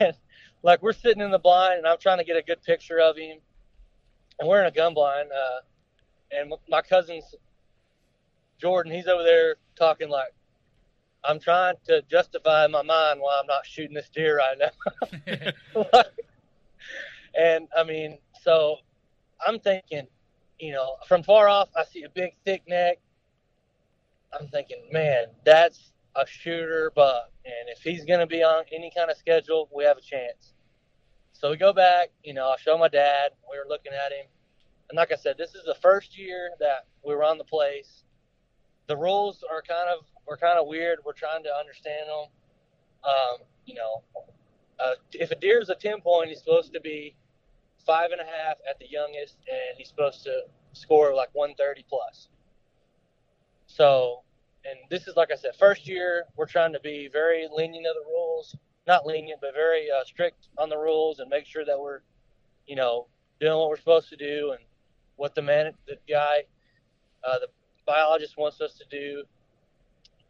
And like we're sitting in the blind and I'm trying to get a good picture of him. And we're in a gun blind. Uh, and my cousin's Jordan, he's over there talking like, I'm trying to justify in my mind why I'm not shooting this deer right now. and I mean, so I'm thinking, you know, from far off, I see a big, thick neck. I'm thinking, man, that's a shooter buck. And if he's going to be on any kind of schedule, we have a chance. So we go back, you know, I show my dad. We were looking at him. And like I said, this is the first year that we were on the place. The rules are kind of were kind of weird. We're trying to understand them. Um, you know, uh, if a deer is a 10 point, he's supposed to be five and a half at the youngest, and he's supposed to score like 130 plus. So, and this is like I said, first year we're trying to be very lenient of the rules, not lenient, but very uh, strict on the rules, and make sure that we're, you know, doing what we're supposed to do and what the man, the guy, uh, the biologist wants us to do.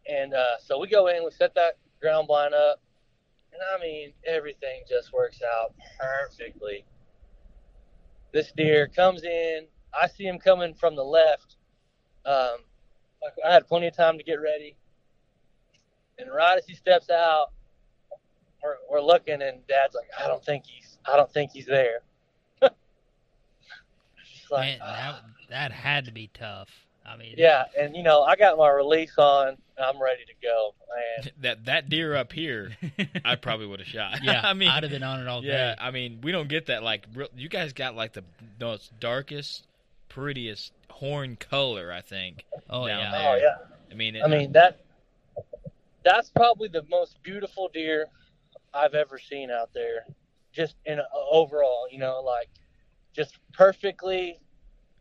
And uh, so we go in, we set that ground blind up, and I mean everything just works out perfectly. This deer comes in. I see him coming from the left. Um, I had plenty of time to get ready. And right as he steps out, we're, we're looking, and Dad's like, "I don't think he's, I don't think he's there." like, Man, that that had to be tough. I mean, yeah, and you know, I got my release on. I'm ready to go. Man. That that deer up here, I probably would have shot. Yeah, I mean, I'd have been on it all yeah, day. I mean, we don't get that. Like, real, you guys got like the most darkest, prettiest horn color. I think. Oh, oh yeah. there. Oh yeah. I mean, it, I mean uh, that. That's probably the most beautiful deer I've ever seen out there. Just in a, overall, you know, like just perfectly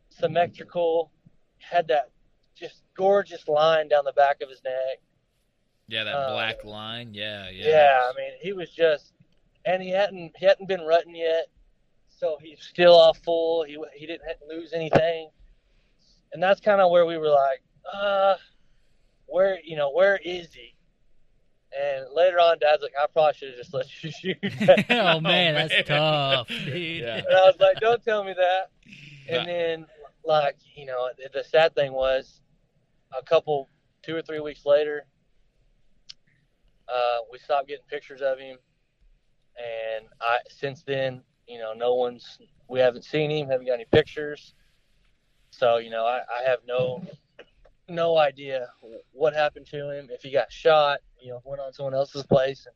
symmetrical. Had that just gorgeous line down the back of his neck. yeah, that uh, black line. Yeah, yeah. Yeah, I mean, he was just, and he hadn't he hadn't been rutting yet, so he's still off full. He he didn't lose anything, and that's kind of where we were like, uh, where you know where is he? And later on, Dad's like, I probably should have just let you shoot. oh man, man. that's tough, dude. Yeah. and I was like, don't tell me that. And then, like, you know, the- sad thing was, a couple, two or three weeks later, uh, we stopped getting pictures of him, and I since then, you know, no one's, we haven't seen him, haven't got any pictures, so you know, I, I have no, no idea what happened to him, if he got shot, you know, went on someone else's place, and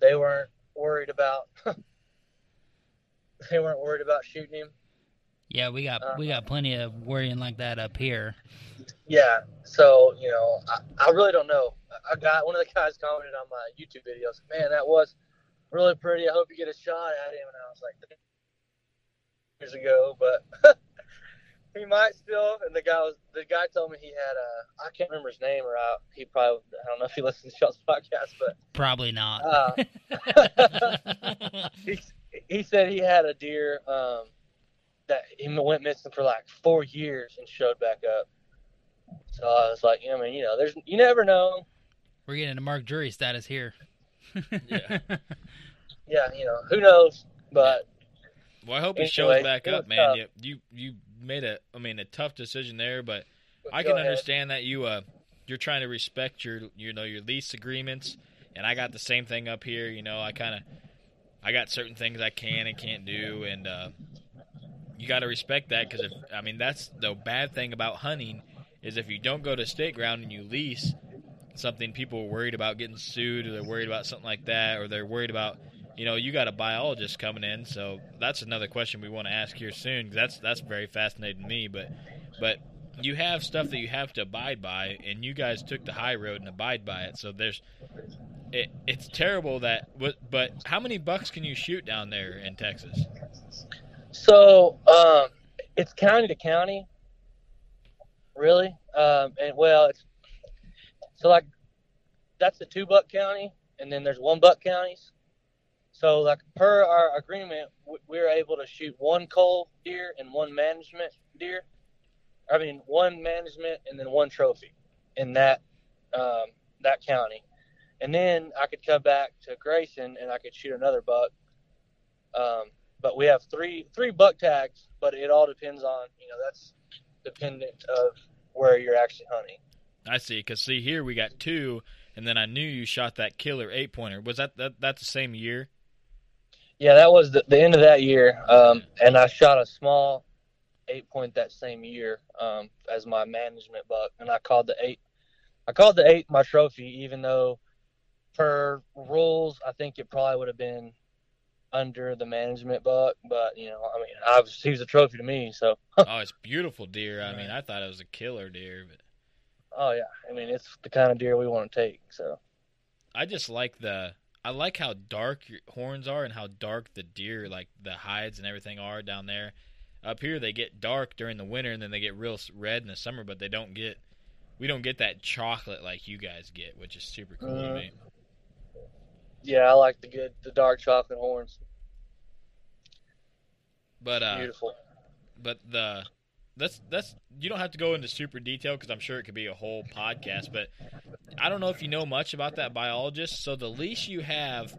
they weren't worried about. they weren't worried about shooting him. Yeah, we got we got plenty of worrying like that up here. Yeah. So, you know, I, I really don't know. I got one of the guys commented on my YouTube videos, man, that was really pretty. I hope you get a shot at him. And I was like, years ago, but he might still. And the guy was, the guy told me he had a, I can't remember his name or I, he probably, I don't know if he listens to Shot's podcast, but Probably not. uh, he, he said he had a deer um, that he went missing for like four years and showed back up. So I was like, I mean, you know, there's you never know. We're getting into Mark Drury status here. Yeah. Yeah, you know, who knows? But Well, I hope he shows back up, man. tough. You, you you made a, I mean, a tough decision there, but I go can ahead. understand that you uh you're trying to respect your you know your lease agreements, and I got the same thing up here. You know, I kind of I got certain things I can and can't do, and uh, you got to respect that because if I mean that's the bad thing about hunting is if you don't go to state ground and you lease something, people are worried about getting sued, or they're worried about something like that, or they're worried about you know, you got a biologist coming in, so that's another question we want to ask here soon. 'cause that's that's very fascinating to me. But but you have stuff that you have to abide by, and you guys took the high road and abide by it. So there's it, it's terrible that. But but how many bucks can you shoot down there in Texas? So um, it's county to county, really. Um, and well, it's so like that's the two buck county, and then there's one buck counties. So like per our agreement, we were able to shoot one cull deer and one management deer. I mean, one management and then one trophy in that um, that county, and then I could come back to Grayson and I could shoot another buck. Um, but we have three three buck tags, but it all depends on you know that's dependent of where you're actually hunting. I see. Because see here we got two, and then I knew you shot that killer eight pointer. Was that that that's the same year? Yeah, that was the, the end of that year, um, and I shot a small eight point that same year um, as my management buck, and I called the eight. I called the eight my trophy, even though per rules I think it probably would have been under the management buck, but you know, I mean, I was, he was a trophy to me. So. oh, it's beautiful deer. I mean, I thought it was a killer deer, but. Oh yeah, I mean it's the kind of deer we want to take. So. I just like the I like how dark your horns are and how dark the deer like the hides and everything are down there. Up here they get dark during the winter and then they get real red in the summer, but they don't get we don't get that chocolate like you guys get, which is super cool mm-hmm. to me. Yeah, I like the good the dark chocolate horns. But uh beautiful. But the that's that's you don't have to go into super detail because I'm sure it could be a whole podcast. But I don't know if you know much about that biologist. So the leash you have,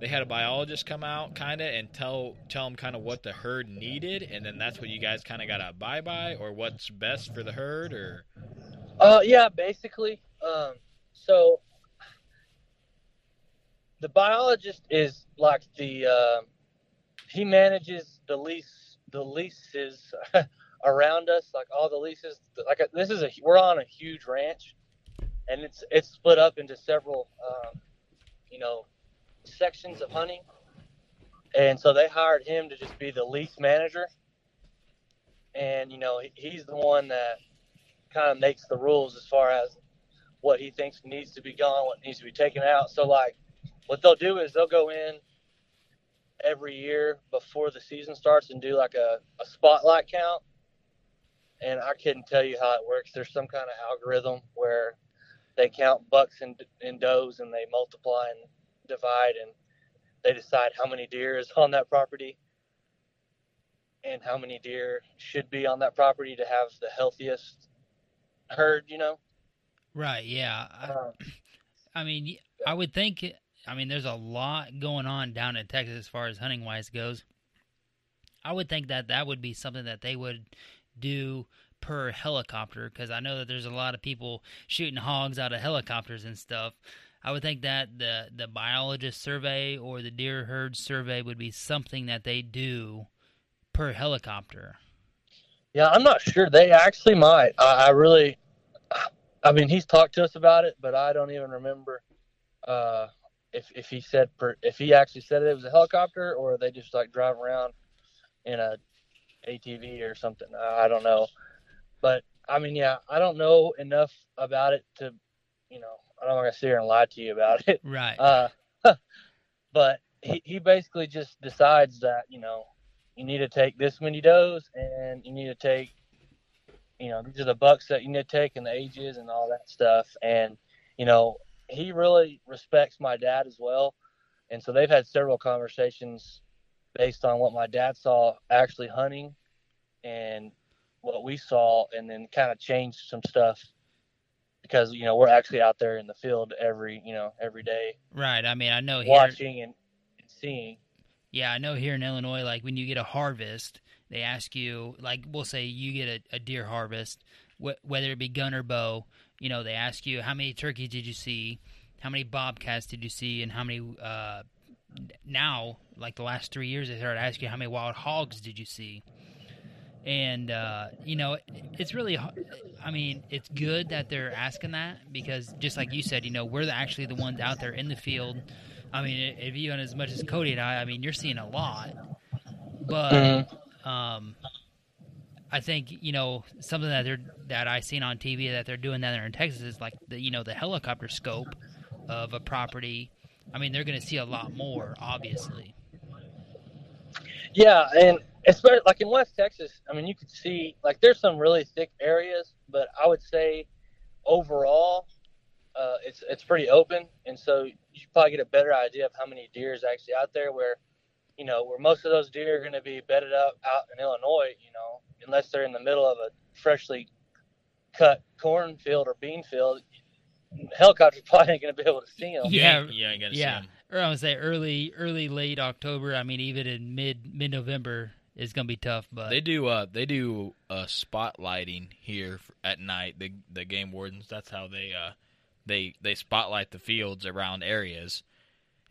they had a biologist come out kind of and tell tell them kind of what the herd needed, and then that's what you guys kind of got to abide by, or what's best for the herd, or. Uh yeah, basically. Um, so the biologist is like the uh, he manages the lease the leases around us, like all the leases. Like this is a we're on a huge ranch, and it's it's split up into several, um, you know, sections of hunting. And so they hired him to just be the lease manager. And you know, he's the one that kind of makes the rules as far as what he thinks needs to be gone, what needs to be taken out. So like, what they'll do is they'll go in every year before the season starts and do like a, a spotlight count and I couldn't tell you how it works. There's some kind of algorithm where they count bucks and, and does and they multiply and divide and they decide how many deer is on that property and how many deer should be on that property to have the healthiest herd, you know? Right, yeah. Um, I mean, I would think, I mean, there's a lot going on down in Texas as far as hunting wise goes. I would think that that would be something that they would do per helicopter because I know that there's a lot of people shooting hogs out of helicopters and stuff. I would think that the the biologist survey or the deer herd survey would be something that they do per helicopter. Yeah, I'm not sure. They actually might. I, I really, I mean, he's talked to us about it, but I don't even remember uh, if if he said per, if he actually said it was a helicopter or they just like drive around in a ATV or something. I don't know, but I mean, yeah, I don't know enough about it to, you know, I don't want to sit here and lie to you about it. Right. Uh, but he, he basically just decides that you know you need to take this many does and you need to take you know these are the bucks that you need to take and the ages and all that stuff and you know he really respects my dad as well. And so they've had several conversations based on what my dad saw actually hunting and what we saw and then kind of changed some stuff because you know we're actually out there in the field every you know every day. Right. I mean i know here, watching and, and seeing. Yeah i know here in illinois like when you get a harvest they ask you like we'll say you get a, a deer harvest wh- whether it be gun or bow you know they ask you how many turkeys did you see how many bobcats did you see and how many uh, now, like the last three years, they started asking you how many wild hogs did you see, and uh, you know, it's really, I mean, it's good that they're asking that because just like you said, you know, we're the, actually the ones out there in the field. I mean, if you and as much as Cody and I, I mean, you're seeing a lot, but. Mm-hmm. Um, I think you know something that they're that I seen on TV that they're doing that there in Texas is like the you know the helicopter scope of a property I mean, they're going to see a lot more, obviously. Yeah, and especially like in West Texas, I mean, you could see like there's some really thick areas, but I would say overall, uh, it's it's pretty open, and so you probably get a better idea of how many deer is actually out there. Where, you know, where most of those deer are going to be bedded up out in Illinois, you know, unless they're in the middle of a freshly cut cornfield or bean field, helicopter's probably ain't going to be able to see them. Yeah, yeah, you gotta yeah. see 'em. Or I would say early, early, late October. I mean, even in mid mid November is gonna be tough. But They do uh they do uh spotlighting here at night. The the game wardens. That's how they uh they they spotlight the fields around areas,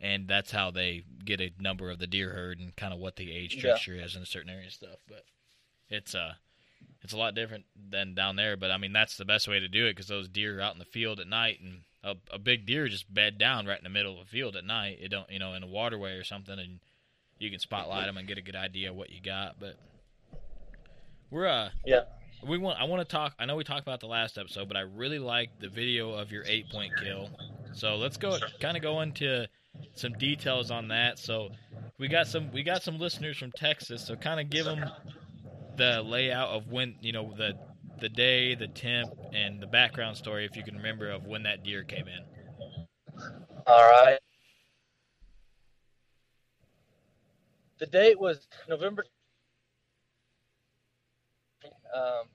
and that's how they get a number of the deer herd and kind of what the age Yeah. is in a certain areas and stuff. But it's uh it's a lot different than down there. But I mean that's the best way to do it because those deer are out in the field at night and. A, a big deer just bed down right in the middle of a field at night. It don't, you know, in a waterway or something, and you can spotlight them and get a good idea of what you got. But we're uh Yeah. we want I want to talk I know we talked about the last episode, but I really like the video of your 8-point kill. So let's go kind of go into some details on that. So we got some we got some listeners from Texas, so kind of give them the layout of when, you know, the the day, the temp and the background story if you can remember of when that deer came in. All right. The date was November. Um,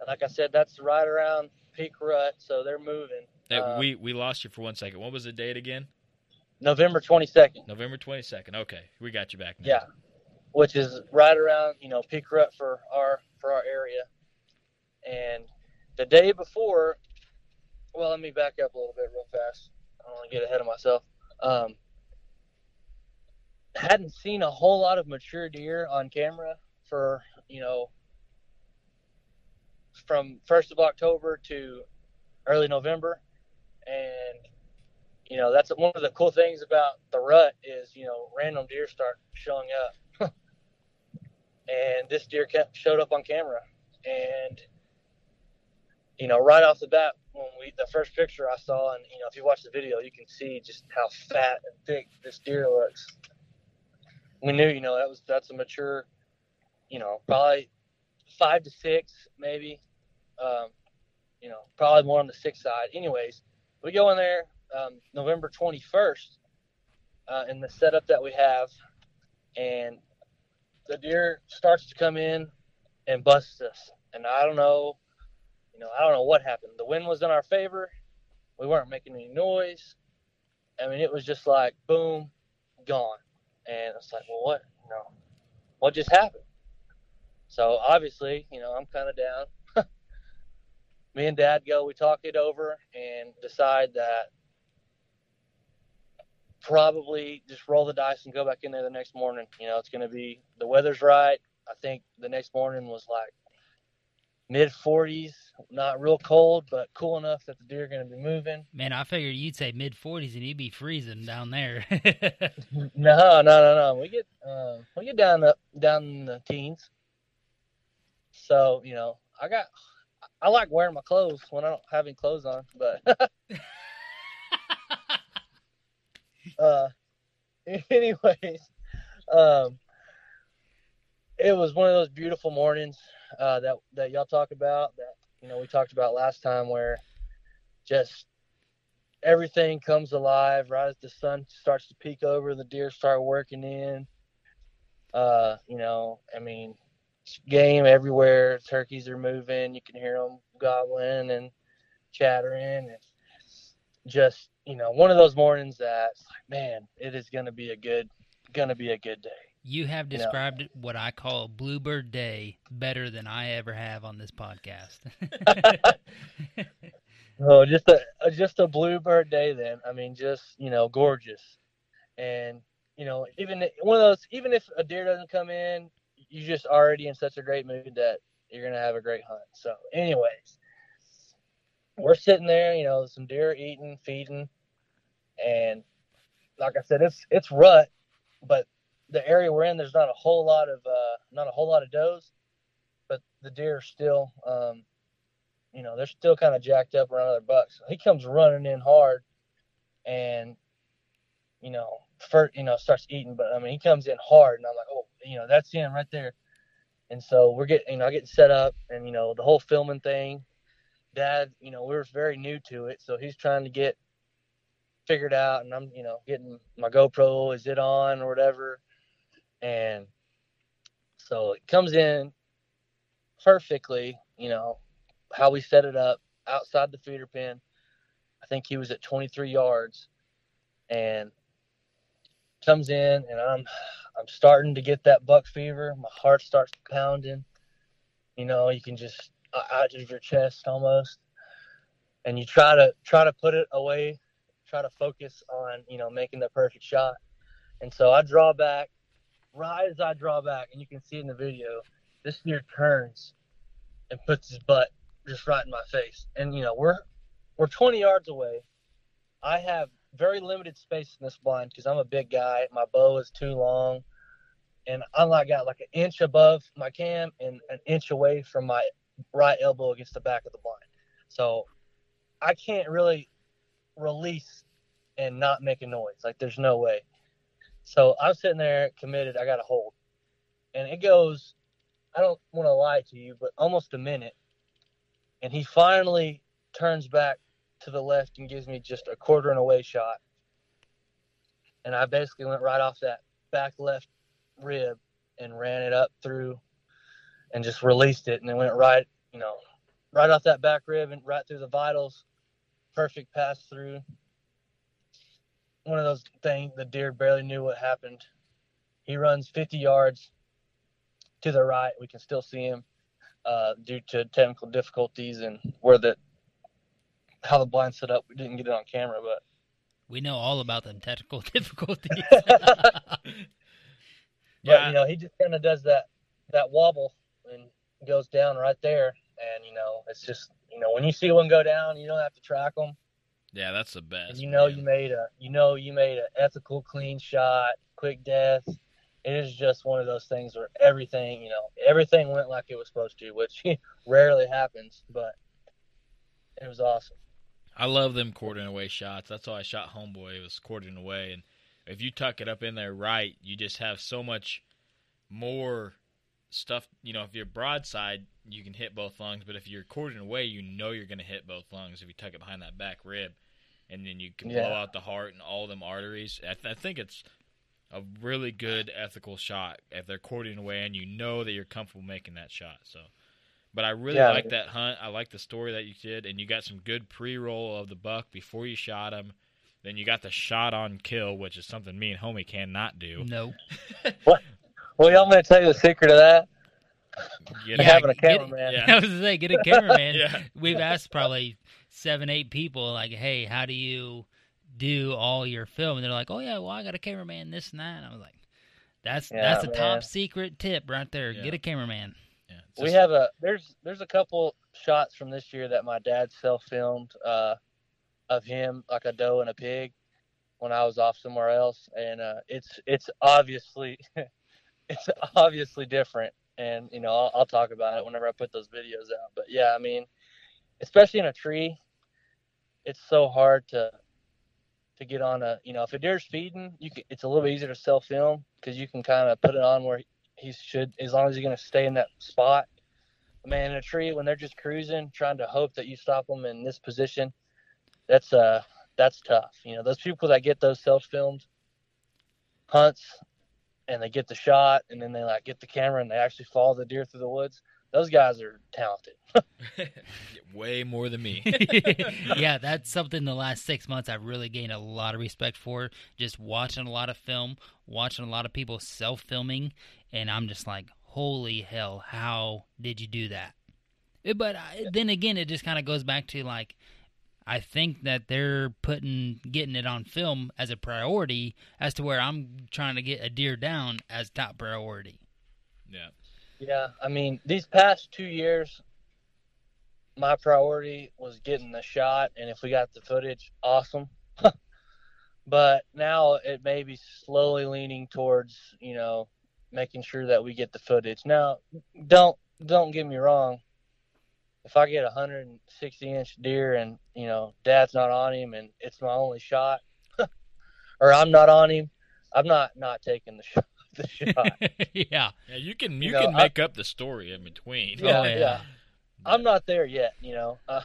and like I said, that's right around peak rut, so they're moving. Hey, Uh, we we lost you for one second. What was the date again? November 22nd, November 22nd. Okay. We got you back now. yeah, which is right around you know peak rut for our for our area. And the day before, well, let me back up a little bit real fast. I don't want to get ahead of myself. Um, hadn't seen a whole lot of mature deer on camera for you know from first of October to early November, and you know that's one of the cool things about the rut is you know random deer start showing up, and this deer kept showed up on camera, and you know right off the bat when we the first picture I saw, and you know if you watch the video you can see just how fat and thick this deer looks. We knew you know that was that's a mature, you know probably five to six maybe, um, you know probably more on the six side. Anyways, we go in there um, November 21st uh, in the setup that we have, and the deer starts to come in and busts us. And I don't know, you know, I don't know what happened. The wind was in our favor. We weren't making any noise. I mean, it was just like boom, gone. And it's like, well, what, you know, what just happened? So obviously, you know, I'm kind of down. Me and Dad go. We talk it over and decide that probably just roll the dice and go back in there the next morning. You know, it's going to be the weather's right. I think the next morning was like mid 40s, not real cold, but cool enough that the deer are going to be moving. man, I figured you'd say mid forties and you'd be freezing down there. No, no, no, no. We get uh, we get down the down in the teens. So you know, I got I like wearing my clothes when I don't have any clothes on, but uh, anyways, um, it was one of those beautiful mornings uh, that that y'all talk about that you know we talked about last time where just everything comes alive right as the sun starts to peek over the deer start working in. Uh you know i mean game everywhere. Turkeys are moving. You can hear them gobbling and chattering and just you know one of those mornings that like man it is going to be a good going to be a good day you have You know. described what I call a bluebird day better than I ever have on this podcast. Oh, just a a- just a bluebird day then. I mean, just you know, gorgeous, and you know, even one of those. Even if a deer doesn't come in, you're just already in such a great mood that you're gonna have a great hunt. So, anyways, we're sitting there, you know, some deer eating, feeding, and like I said, it's it's rut, but the area we're in, there's not a whole lot of uh, not a whole lot of does, but the deer are still um, you know, they're still kind of jacked up around other bucks. He comes running in hard and, you know, first, you know, starts eating, but I mean, he comes in hard and I'm like, oh, you know, that's him right there. And so we're getting, you know, getting set up and, you know, the whole filming thing dad, you know, we were very new to it, so he's trying to get figured out, and I'm, you know, getting my GoPro, is it on or whatever, and so it comes in perfectly, you know, how we set it up outside the feeder pen. I think he was at 23 yards, and comes in, and I'm I'm starting to get that buck fever. My heart starts pounding. You know, you can just out of your chest almost, and you try to try to put it away, try to focus on you know making the perfect shot. And so I draw back. Right as I draw back, and you can see in the video, this deer turns and puts his butt just right in my face. And you know we're we're 20 yards away. I have very limited space in this blind because I'm a big guy. My bow is too long, and I'm like got like an inch above my cam and an inch away from my right elbow against the back of the blind. So I can't really release and not make a noise. Like there's no way. So I'm sitting there committed. I got a hold, and it goes. I don't want to lie to you, but almost a minute, and he finally turns back to the left and gives me just a quarter and away shot. And I basically went right off that back left rib and ran it up through and just released it and it went right, you know, right off that back rib and right through the vitals. Perfect pass through. One of those things the deer barely knew what happened. He runs 50 yards to the right. We can still see him uh, due to technical difficulties and where the how the blind set up. We didn't get it on camera, but we know all about them technical difficulties. but you know, he just kind of does that that wobble goes down right there. And you know, it's just you know when you see one go down, you don't have to track them. Yeah, that's the best. And you know man. you made a you know you made an ethical, clean shot, quick death. It is just one of those things where everything you know everything went like it was supposed to, which rarely happens, but it was awesome. I love them quartering away shots. That's why I shot Homeboy. It was quartering away, and if you tuck it up in there right, you just have so much more stuff. You know, if you're broadside, you can hit both lungs, but if you're quartering away, you know you're going to hit both lungs if you tuck it behind that back rib, and then you can Yeah. blow out the heart and all them arteries. I, th- I think it's a really good ethical shot if they're quartering away and you know that you're comfortable making that shot. So. But I really Yeah. like that hunt. I like the story that you did, and you got some good pre-roll of the buck before you shot him. Then you got the shot on kill, which is something me and homie cannot do. no. Well, y'all I'm going to tell you the secret of that? Get Yeah, having a get- cameraman. Yeah. I was gonna say, get a cameraman. Yeah. We've asked probably seven, eight people, like, hey, how do you do all your film? And they're like, oh yeah, well I got a cameraman, this and that. And I was like, that's Yeah, that's a man. top secret tip right there. Yeah. Get a cameraman. Yeah, it's we have a there's there's a couple shots from this year that my dad self filmed uh, of him like a doe and a pig when I was off somewhere else, and uh, it's it's obviously it's obviously different, and you know I'll, I'll talk about it whenever I put those videos out. But yeah, I mean, especially in a tree, it's so hard to to get on a you know if a deer's feeding, you can, it's a little bit easier to self film because you can kind of put it on where he should as long as he's going to stay in that spot. Man, in a tree when they're just cruising, trying to hope that you stop them in this position, that's uh that's tough. You know, those people that get those self filmed hunts and they get the shot and then they like get the camera and they actually follow the deer through the woods. Those guys are talented. way more than me. yeah, that's something the last six months I've really gained a lot of respect for. Just watching a lot of film, watching a lot of people self filming, and I'm just like, holy hell, how did you do that? Eh, But I, then again, it just kind of goes back to like, I think that they're putting getting it on film as a priority, as to where I'm trying to get a deer down as top priority. yeah. Yeah, I mean, these past two years, my priority was getting the shot, and if we got the footage, awesome. but now it may be slowly leaning towards, you know, making sure that we get the footage. Now, don't don't get me wrong. If I get a 160 inch deer and you know Dad's not on him and it's my only shot, or I'm not on him, I'm not not taking the shot. The shot. yeah, Yeah, you can You you, know, can I- make up the story in between. Yeah, Oh, yeah. yeah. I'm not there yet. You know, uh,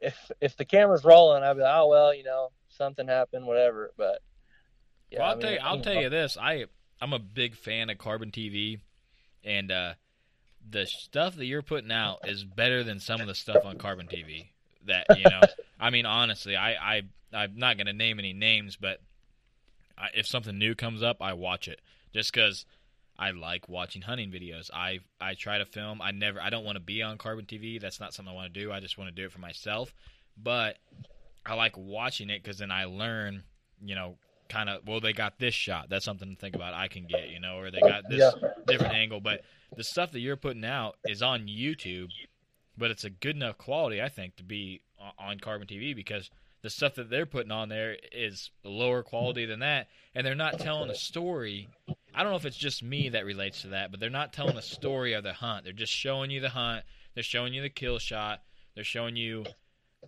if if the camera's rolling, I'd be like, oh well, you know, something happened, whatever. But yeah, well, I'll I mean, tell you, I'll tell you this. I I'm a big fan of Carbon TV, and uh, the stuff that you're putting out is better than some of the stuff on Carbon TV. That you know, I mean, honestly, I I I'm not gonna name any names, but I, if something new comes up, I watch it just because I like watching hunting videos. I I try to film. I never. I don't want to be on Carbon TV. That's not something I want to do. I just want to do it for myself. But I like watching it because then I learn. You know, kind of. Well, they got this shot. That's something to think about. I can get. You know, or they got this yeah. different angle. But the stuff that you're putting out is on YouTube, but it's a good enough quality, I think, to be on Carbon TV because the stuff that they're putting on there is lower quality than that, and they're not telling a story I don't know if it's just me that relates to that, but they're not telling the story of the hunt. They're just showing you the hunt. They're showing you the kill shot. They're showing you,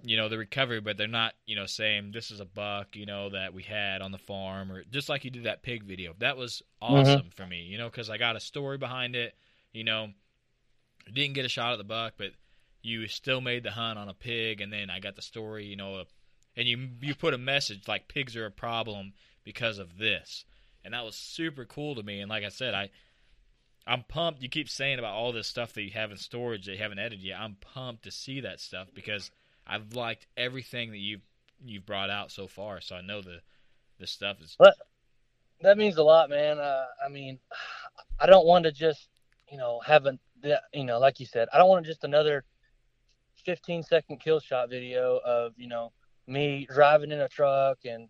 you know, the recovery, but they're not, you know, saying this is a buck, you know, that we had on the farm, or just like you did that pig video. That was awesome mm-hmm. for me, you know, because I got a story behind it. You know, didn't get a shot at the buck, but you still made the hunt on a pig, and then I got the story, you know, and you you put a message like pigs are a problem because of this and that was super cool to me. And like I said, I I'm pumped. You keep saying about all this stuff that you have in storage that you haven't edited yet. I'm pumped to see that stuff because I've liked everything that you've you've brought out so far. So I know the the stuff is. That means a lot, man. Uh, I mean, I don't want to just you know have a you know like you said, I don't want to just another 15 second kill shot video of you know me driving in a truck and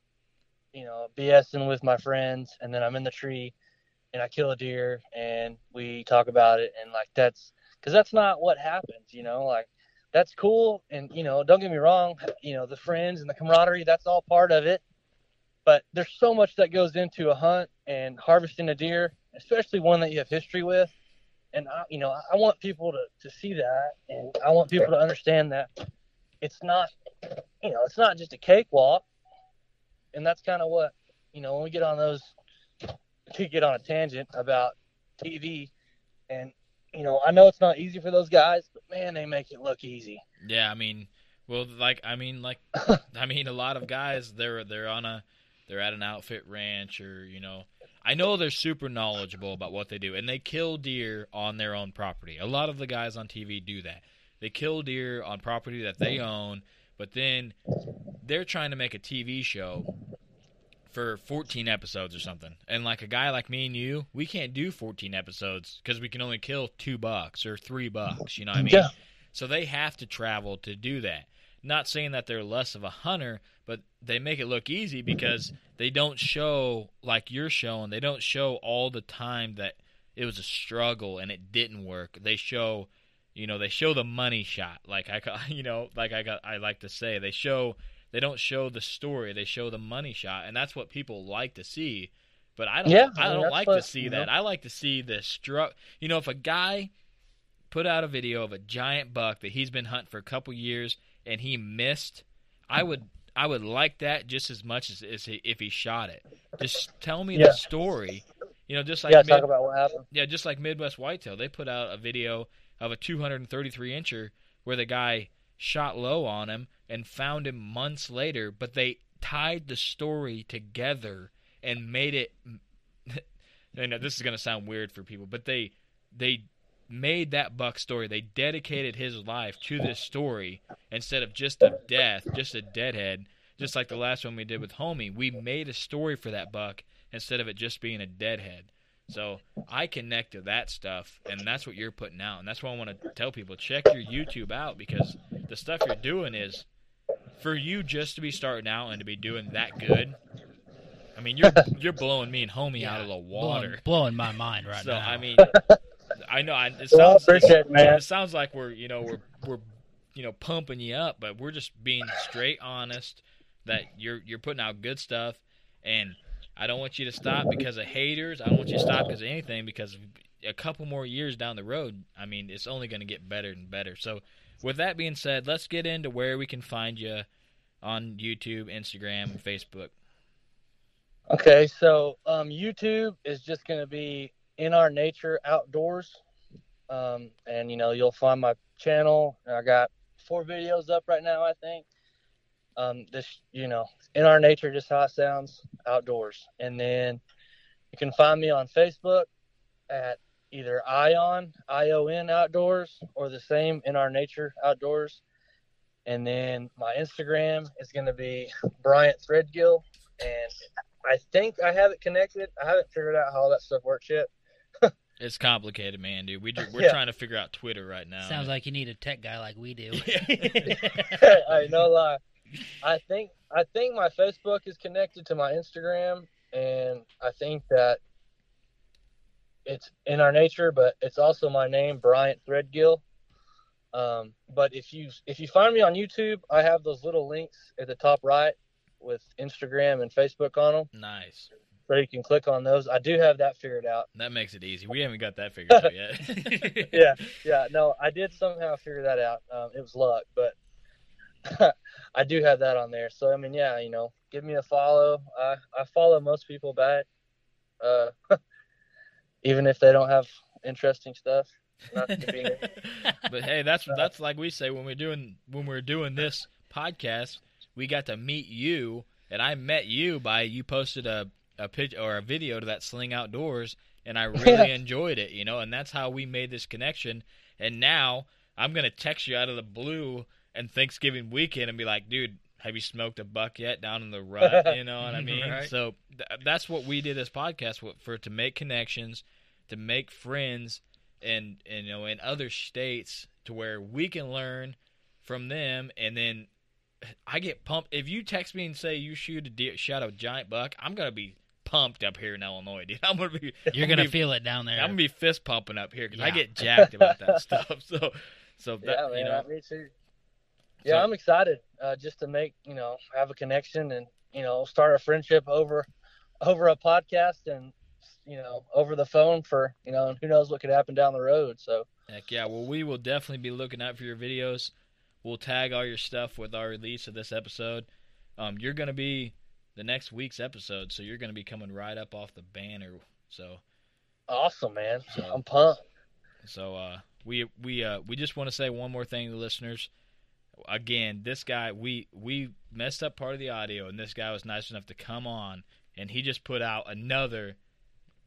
you know, BSing with my friends, and then I'm in the tree and I kill a deer and we talk about it. And like, that's because that's not what happens, you know, like that's cool. And, you know, don't get me wrong, you know, the friends and the camaraderie, that's all part of it. But there's so much that goes into a hunt and harvesting a deer, especially one that you have history with. And, I, you know, I want people to, to see that. And I want people to understand that it's not, you know, it's not just a cakewalk and that's kind of what you know when we get on those to get on a tangent about TV, and you know I know it's not easy for those guys, but man, they make it look easy. Yeah, I mean, well, like I mean, like I mean, a lot of guys they're they're on a they're at an outfit ranch or you know I know they're super knowledgeable about what they do and they kill deer on their own property. A lot of the guys on TV do that. They kill deer on property that they own, but then they're trying to make a TV show for 14 episodes or something. And like a guy like me and you, we can't do 14 episodes because we can only kill two bucks or three bucks. You know what I mean? Yeah. So they have to travel to do that. Not saying that they're less of a hunter, but they make it look easy because they don't show like you're showing. They don't show all the time that it was a struggle and it didn't work. They show, you know, they show the money shot. Like I, you know, like I got, I like to say, they show they don't show the story; they show the money shot, and that's what people like to see. But I don't. Yeah, I, don't like what, to see that. Know. I like to see the struck. You know, if a guy put out a video of a giant buck that he's been hunting for a couple years and he missed, I would I would like that just as much as, as he, if he shot it. Just tell me yeah. the story. You know, just like yeah, Mid- talk about what happened. Yeah, just like Midwest Whitetail, they put out a video of a 233 incher where the guy shot low on him and found him months later, but they tied the story together and made it. I this is going to sound weird for people, but they they made that buck story. They dedicated his life to this story instead of just a death, just a deadhead. Just like the last one we did with Homie, we made a story for that buck instead of it just being a deadhead. So I connect to that stuff, and that's what you're putting out, and that's why I want to tell people check your YouTube out because the stuff you're doing is for you just to be starting out and to be doing that good. I mean, you're you're blowing me and homie yeah, out of the water, blowing, blowing my mind right so, now. So I mean, I know I, it sounds well, it, it sounds like we're you know we're we're you know pumping you up, but we're just being straight honest that you're you're putting out good stuff and I don't want you to stop because of haters. I don't want you to stop because of anything because a couple more years down the road, I mean, it's only going to get better and better. So, with that being said, let's get into where we can find you on YouTube, Instagram, and Facebook. Okay, so um, YouTube is just going to be in our nature outdoors. um, and you know you'll find my channel. I got four videos up right now, I think. Um, this, you know, in our nature, just how it sounds outdoors. And then you can find me on Facebook at either Ion, I O N Outdoors, or the same in our nature outdoors. And then my Instagram is going to be Bryant Threadgill. And I think I have it connected. I haven't figured out how all that stuff works yet. It's complicated, man, dude. We ju- we're Yeah. trying to figure out Twitter right now. Sounds like you need a tech guy like we do. I no lie. I think I think my Facebook is connected to my Instagram, and I think that it's in our nature, but it's also my name, Bryant Threadgill. Um, but if you if you find me on YouTube, I have those little links at the top right with Instagram and Facebook on them, nice. so you can click on those. I do have that figured out. That makes it easy. We haven't got that figured out yet. yeah, yeah. No, I did somehow figure that out. Um, it was luck, but I do have that on there. So I mean, yeah, you know, give me a follow. I I follow most people back, uh, even if they don't have interesting stuff. But hey, that's that's like we say when we're doing when we're doing this podcast, we got to meet you, and I met you by you posted a a pitch or a video to that Sling Outdoors, and I really enjoyed it, you know, and that's how we made this connection. And now I'm gonna text you out of the blue and Thanksgiving weekend and be like, dude. Have you smoked a buck yet down in the rut? You know what I mean. Right. So th- that's what we did this podcast for, for to make connections, to make friends, and, and you know in other states to where we can learn from them and then I get pumped if you text me and say you shoot a deer, shot a giant buck I'm gonna be pumped up here in Illinois dude I'm gonna be You're I'm gonna be, feel it down there. I'm gonna be fist pumping up here because I get jacked about that stuff so so that yeah, man, you know me too. Yeah, So- I'm excited uh, just to make you know have a connection and you know start a friendship over over a podcast and you know over the phone for you know and who knows what could happen down the road. So Heck yeah. Well, we will definitely be looking out for your videos. We'll tag all your stuff with our release of this episode. Um, you're going to be the next week's episode, so you're going to be coming right up off the banner. So, awesome, man! So- I'm pumped. so uh, we we uh, we just want to say one more thing to the listeners. Again, this guy we we messed up part of the audio, and this guy was nice enough to come on, and he just put out another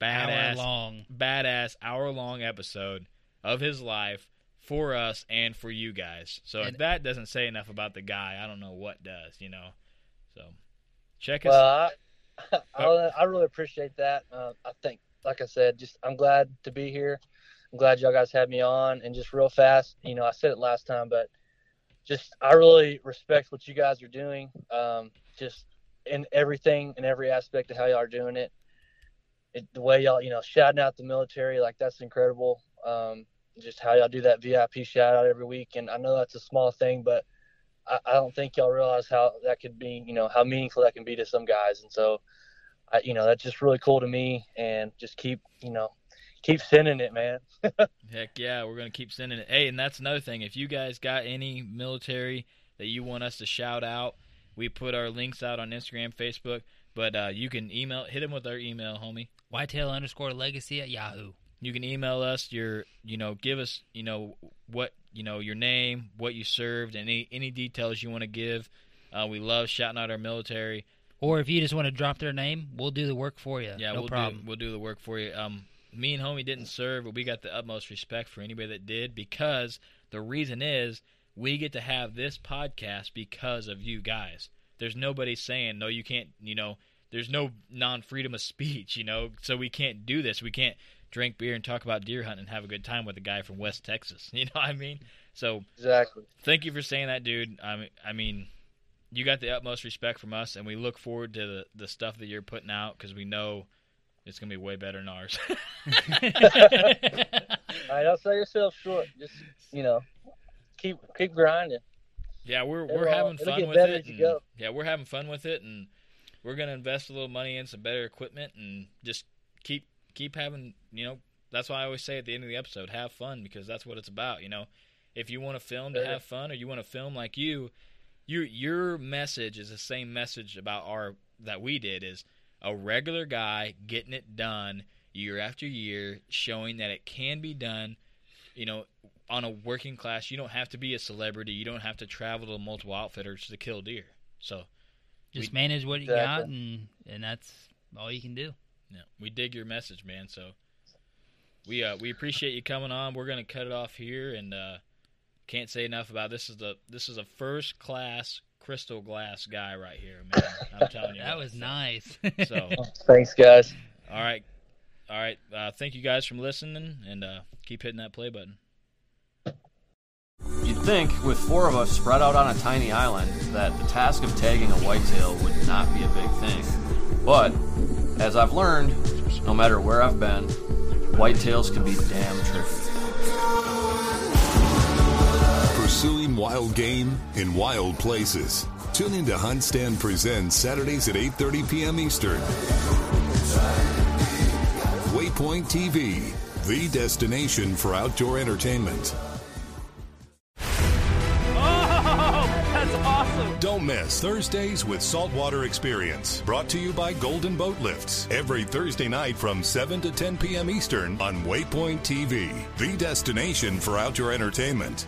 hour badass long. badass hour long episode of his life for us and for you guys. So if that doesn't say enough about the guy, I don't know what does, you know. So check us Well, I, I, I really appreciate that. Uh, I think, like I said, just I'm glad to be here. I'm glad y'all guys had me on. And just real fast, you know, I said it last time, but just I really respect what you guys are doing. Um, just in everything, and every aspect of how y'all are doing it. it. The way y'all, you know, shouting out the military, like that's incredible. Um, just how y'all do that VIP shout out every week. And I know that's a small thing, but I, I don't think y'all realize how that could be, you know, how meaningful that can be to some guys. And so, I, you know, that's just really cool to me. And just keep, you know, keep sending it, man. Heck yeah, we're gonna keep sending it. Hey, and that's another thing. If you guys got any military that you want us to shout out, we put our links out on Instagram, Facebook. But uh, you can email, hit them with our email, homie. Whitetail underscore legacy at Yahoo. You can email us your, you know, give us, you know, what, you know, your name, what you served, any any details you want to give. Uh, we love shouting out our military. Or if you just want to drop their name, we'll do the work for you. Yeah, no we'll problem. do we'll do the work for you. Um, me and homie didn't serve, but we got the utmost respect for anybody that did because the reason is we get to have this podcast because of you guys. There's nobody saying no, you can't. You know, there's no non-freedom of speech. You know, so we can't do this. We can't drink beer and talk about deer hunting and have a good time with a guy from West Texas. You know what I mean? So Exactly. thank you for saying that, dude. I mean, I mean, you got the utmost respect from us, and we look forward to the, the stuff that you're putting out because we know it's gonna be way better than ours. All right, don't sell yourself short. Just, you know, keep keep grinding. yeah, we're It'll, we're having fun with it. and-. Yeah, we're having fun with it, and we're gonna invest a little money in some better equipment and just keep keep having. You know, that's why I always say at the end of the episode, have fun because that's what it's about. You know, if you want to film to have fun, or you want to film like you, your your message is the same message about our that we did is a regular guy getting it done year after year, showing that it can be done you know, on a working class, you don't have to be a celebrity. You don't have to travel to multiple outfitters to kill deer. So Just We- manage what you Exactly. got, and and that's all you can do. yeah, we dig your message, man. So we uh we appreciate you coming on. We're gonna cut it off here, and uh, can't say enough about this. Is the this is a first class crystal glass guy right here, man. I'm telling you, That what. was nice. So Thanks, guys. all right, all right. Uh, thank you guys for listening, and uh, keep hitting that play button. You'd think, with four of us spread out on a tiny island, that the task of tagging a whitetail would not be a big thing. But, as I've learned, no matter where I've been, whitetails can be damn tricky. Pursuing wild game in wild places. Tune in to Hunt Stand Presents Saturdays at 8:30 p.m. Eastern. Waypoint TV, the destination for outdoor entertainment. Oh, that's awesome. Don't miss Thursdays with Saltwater Experience, brought to you by Golden Boat Lifts. Every Thursday night from 7 to 10 p.m. Eastern on Waypoint TV, the destination for outdoor entertainment.